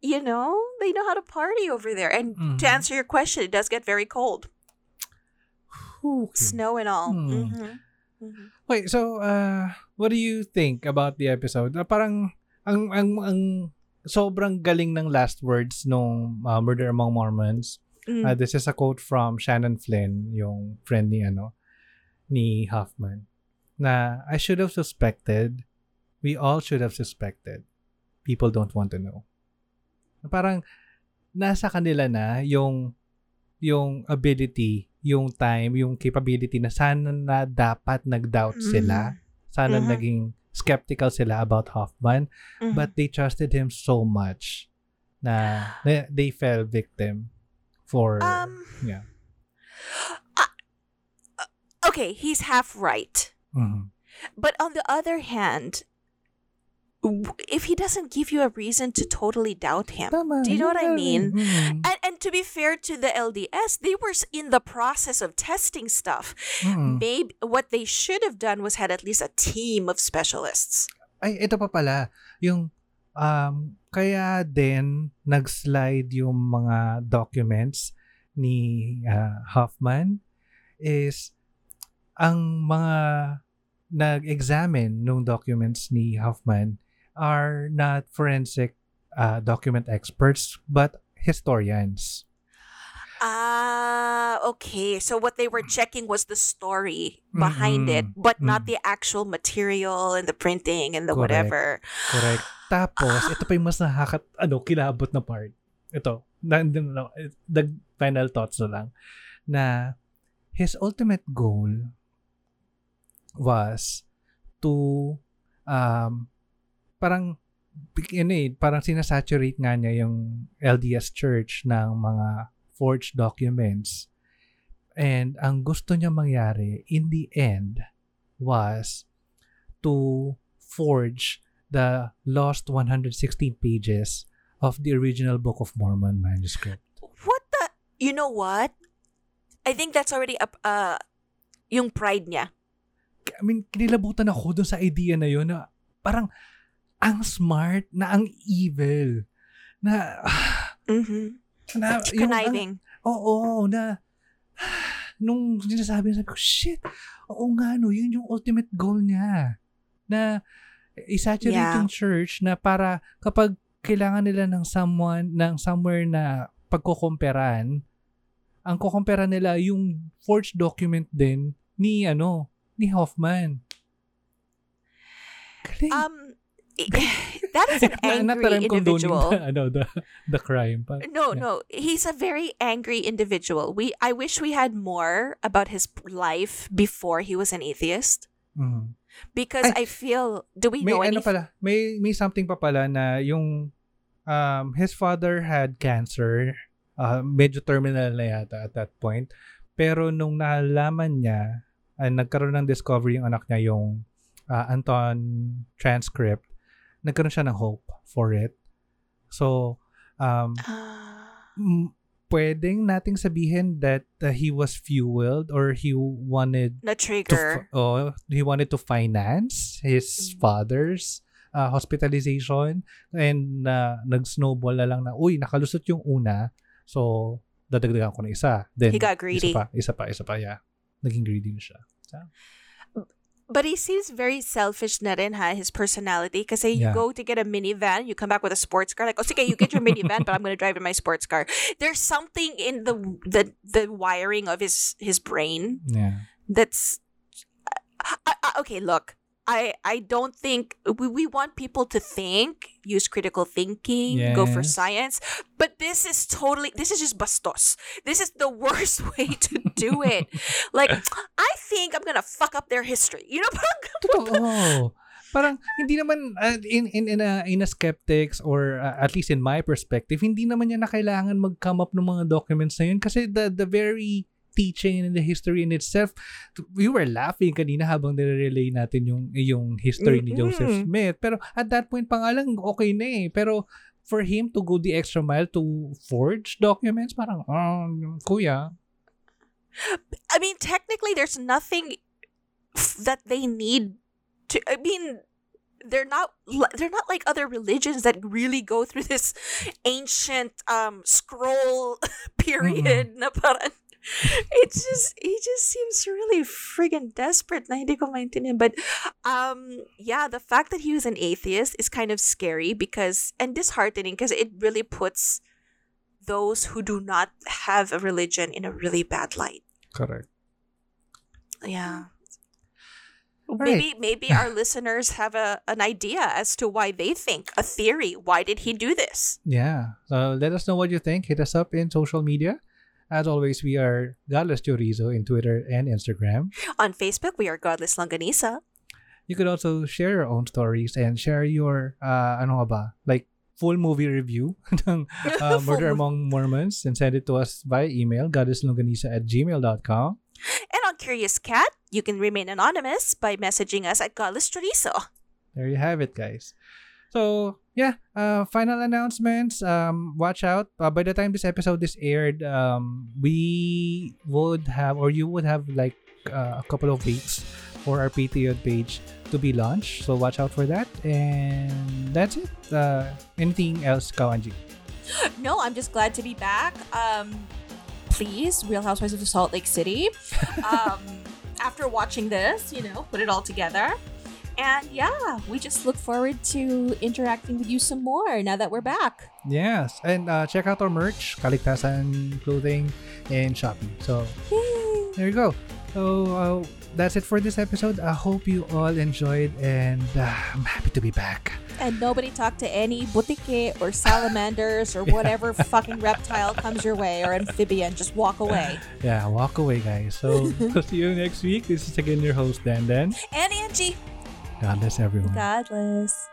you know, they know how to party over there. And to Mhm. answer your question, it does get very cold. Okay. Snow and all. Hmm. Mhm. Mhm. Wait, so uh what do you think about the episode? Ah, parang ang ang ang sobrang galing ng last words nung uh, Murder Among Mormons. Mm. Uh, this is a quote from Shannon Flynn, yung friend ni ano ni Huffman. Na I should have suspected. We all should have suspected. People don't want to know. Parang nasa kanila na yung yung ability, yung time, yung capability na sana na dapat nag-doubt sila. Sana Mhm. naging skeptical sila about Hoffman. Mhm. But they trusted him so much na, na they fell victim for um, yeah. uh, uh, okay, he's half right. Mhm. But on the other hand, if he doesn't give you a reason to totally doubt him, Tama, do you know what I mean? Mhm. And, and to be fair to the LDS, they were in the process of testing stuff. Mhm. Maybe what they should have done was had at least a team of specialists. Ay, ito pa pala. Yung, um, kaya din nag-slide yung mga documents ni ah, Hofmann is ang mga nag-examine nung documents ni Hofmann are not forensic ah, document experts but historians. Ah, okay. So what they were checking was the story behind it, Mm-mm. but not Mm. the actual material and the printing and the Correct. whatever. Correct. Tapos, ito pa yung mas nakakat, ano, kilabot na part. Ito, na, na, the final thoughts na lang. Na, his ultimate goal was to, um, parang, ano eh, parang sinasaturate nga niya yung LDS Church ng mga forged documents. And ang gusto niya mangyari in the end was to forge the lost 116 pages of the original Book of Mormon manuscript. What the? You know what? I think that's already up. Uh, yung pride niya. I mean, kinilabutan ako dun sa idea na yun na parang ang smart na ang evil. Na, Mm-hmm. na yung ang- Conniving. Oo, na nung sinasabi niya, sabi ko, shit, oo nga no, yun yung ultimate goal niya. Na isaturate Yeah. yung church na para kapag kailangan nila ng someone, ng somewhere na pagkukumperan, ang kukumpera nila yung forged document din ni ano, ni Hoffman. Galing. Um, *laughs* that is an angry individual. The, ano, the, the crime. But, No, yeah. no, he's a very angry individual. We, I wish we had more about his life before he was an atheist, Mhm. because Ay, I feel. Do we may know ano anything? pala, may may something pa pala na yung um his father had cancer, uh, medyo terminal na yata at that point. Pero nung nalaman niya, uh, nagkaroon ng discovery yung anak niya yung uh, Anton transcript, nagkaroon siya ng hope for it. So, um, m- pwedeng nating sabihin that uh, he was fueled or he wanted na to trigger. fi- oh, he wanted to finance his Mm. father's uh, hospitalization and uh, nag-snowball na lang na, uy, nakalusot yung una, so dadagdagan ko na isa. Then, He got greedy. Isa pa, isa pa, isa pa, yeah. Naging greedy na siya. But he seems very selfish na rin, ha, his personality. Kasi you Yeah. go to get a minivan, you come back with a sports car. Like, oh, sige, you get your minivan, but I'm going to drive in my sports car. There's something in the the the wiring of his his brain Yeah. that's I, I, okay. Look, I I don't think we, we want people to think, use critical thinking, go for science, but this is totally this is just bastos. This is the *laughs* worst way to do it. like *laughs* I think I'm gonna fuck up their history. You know, *laughs* parang. Parang hindi naman uh, in in in a, in a skeptics or uh, at least in my perspective, hindi naman niya na kailangan mag-come up ng mga documents na yun kasi the the very teaching and the history in itself, we were laughing kanina habang nire-relay natin yung yung history ni Joseph. Smith. Pero at that point pa nga lang, okay na eh. Pero for him to go the extra mile to forge documents, parang, um, kuya, I mean, technically, there's nothing that they need to. I mean, they're not. They're not like other religions that really go through this ancient um scroll *laughs* period. Na parang, it's just he just seems really friggin' desperate. Na hindi ko maintindihan. But um, yeah, the fact that he was an atheist is kind of scary because and disheartening because it really puts those who do not have a religion in a really bad light. correct. Yeah. Maybe maybe our *laughs* listeners have a an idea as to why they think a theory. Why did he do this? Yeah. So let us know what you think. Hit us up in social media. As always, we are Godless Chorizo in Twitter and Instagram. On Facebook, we are Godless Longanisa. You could also share your own stories and share your, uh, ano ba, like full movie review *laughs* ng uh, *laughs* Murder Among Mormons and send it to us by email, godlesslonganisa at gmail.com. And on Curious Cat, you can remain anonymous by messaging us at Godless Chorizo. There you have it, guys. So yeah, uh, final announcements. Um, watch out. Uh, by the time this episode is aired, um, we would have or you would have like uh, a couple of weeks for our Patreon page to be launched. So watch out for that. And that's it. Uh, anything else, Kawanji? *gasps* No, I'm just glad to be back. Um, please, Real Housewives of Salt Lake City. *laughs* Um, after watching this, you know, put it all together. And yeah, we just look forward to interacting with you some more now that we're back. Yes, and uh, check out our merch, Kaligtasan Clothing, and Shopee. So Yay. there you go. So uh, that's it for this episode. I hope you all enjoyed, and uh, I'm happy to be back. And nobody talk to any butike or salamanders or *laughs* whatever fucking reptile comes your way or amphibian. Just walk away. *laughs* Yeah, walk away, guys. So *laughs* see you next week. This is again your host, Dandan. And Angie. God bless everyone. Godless.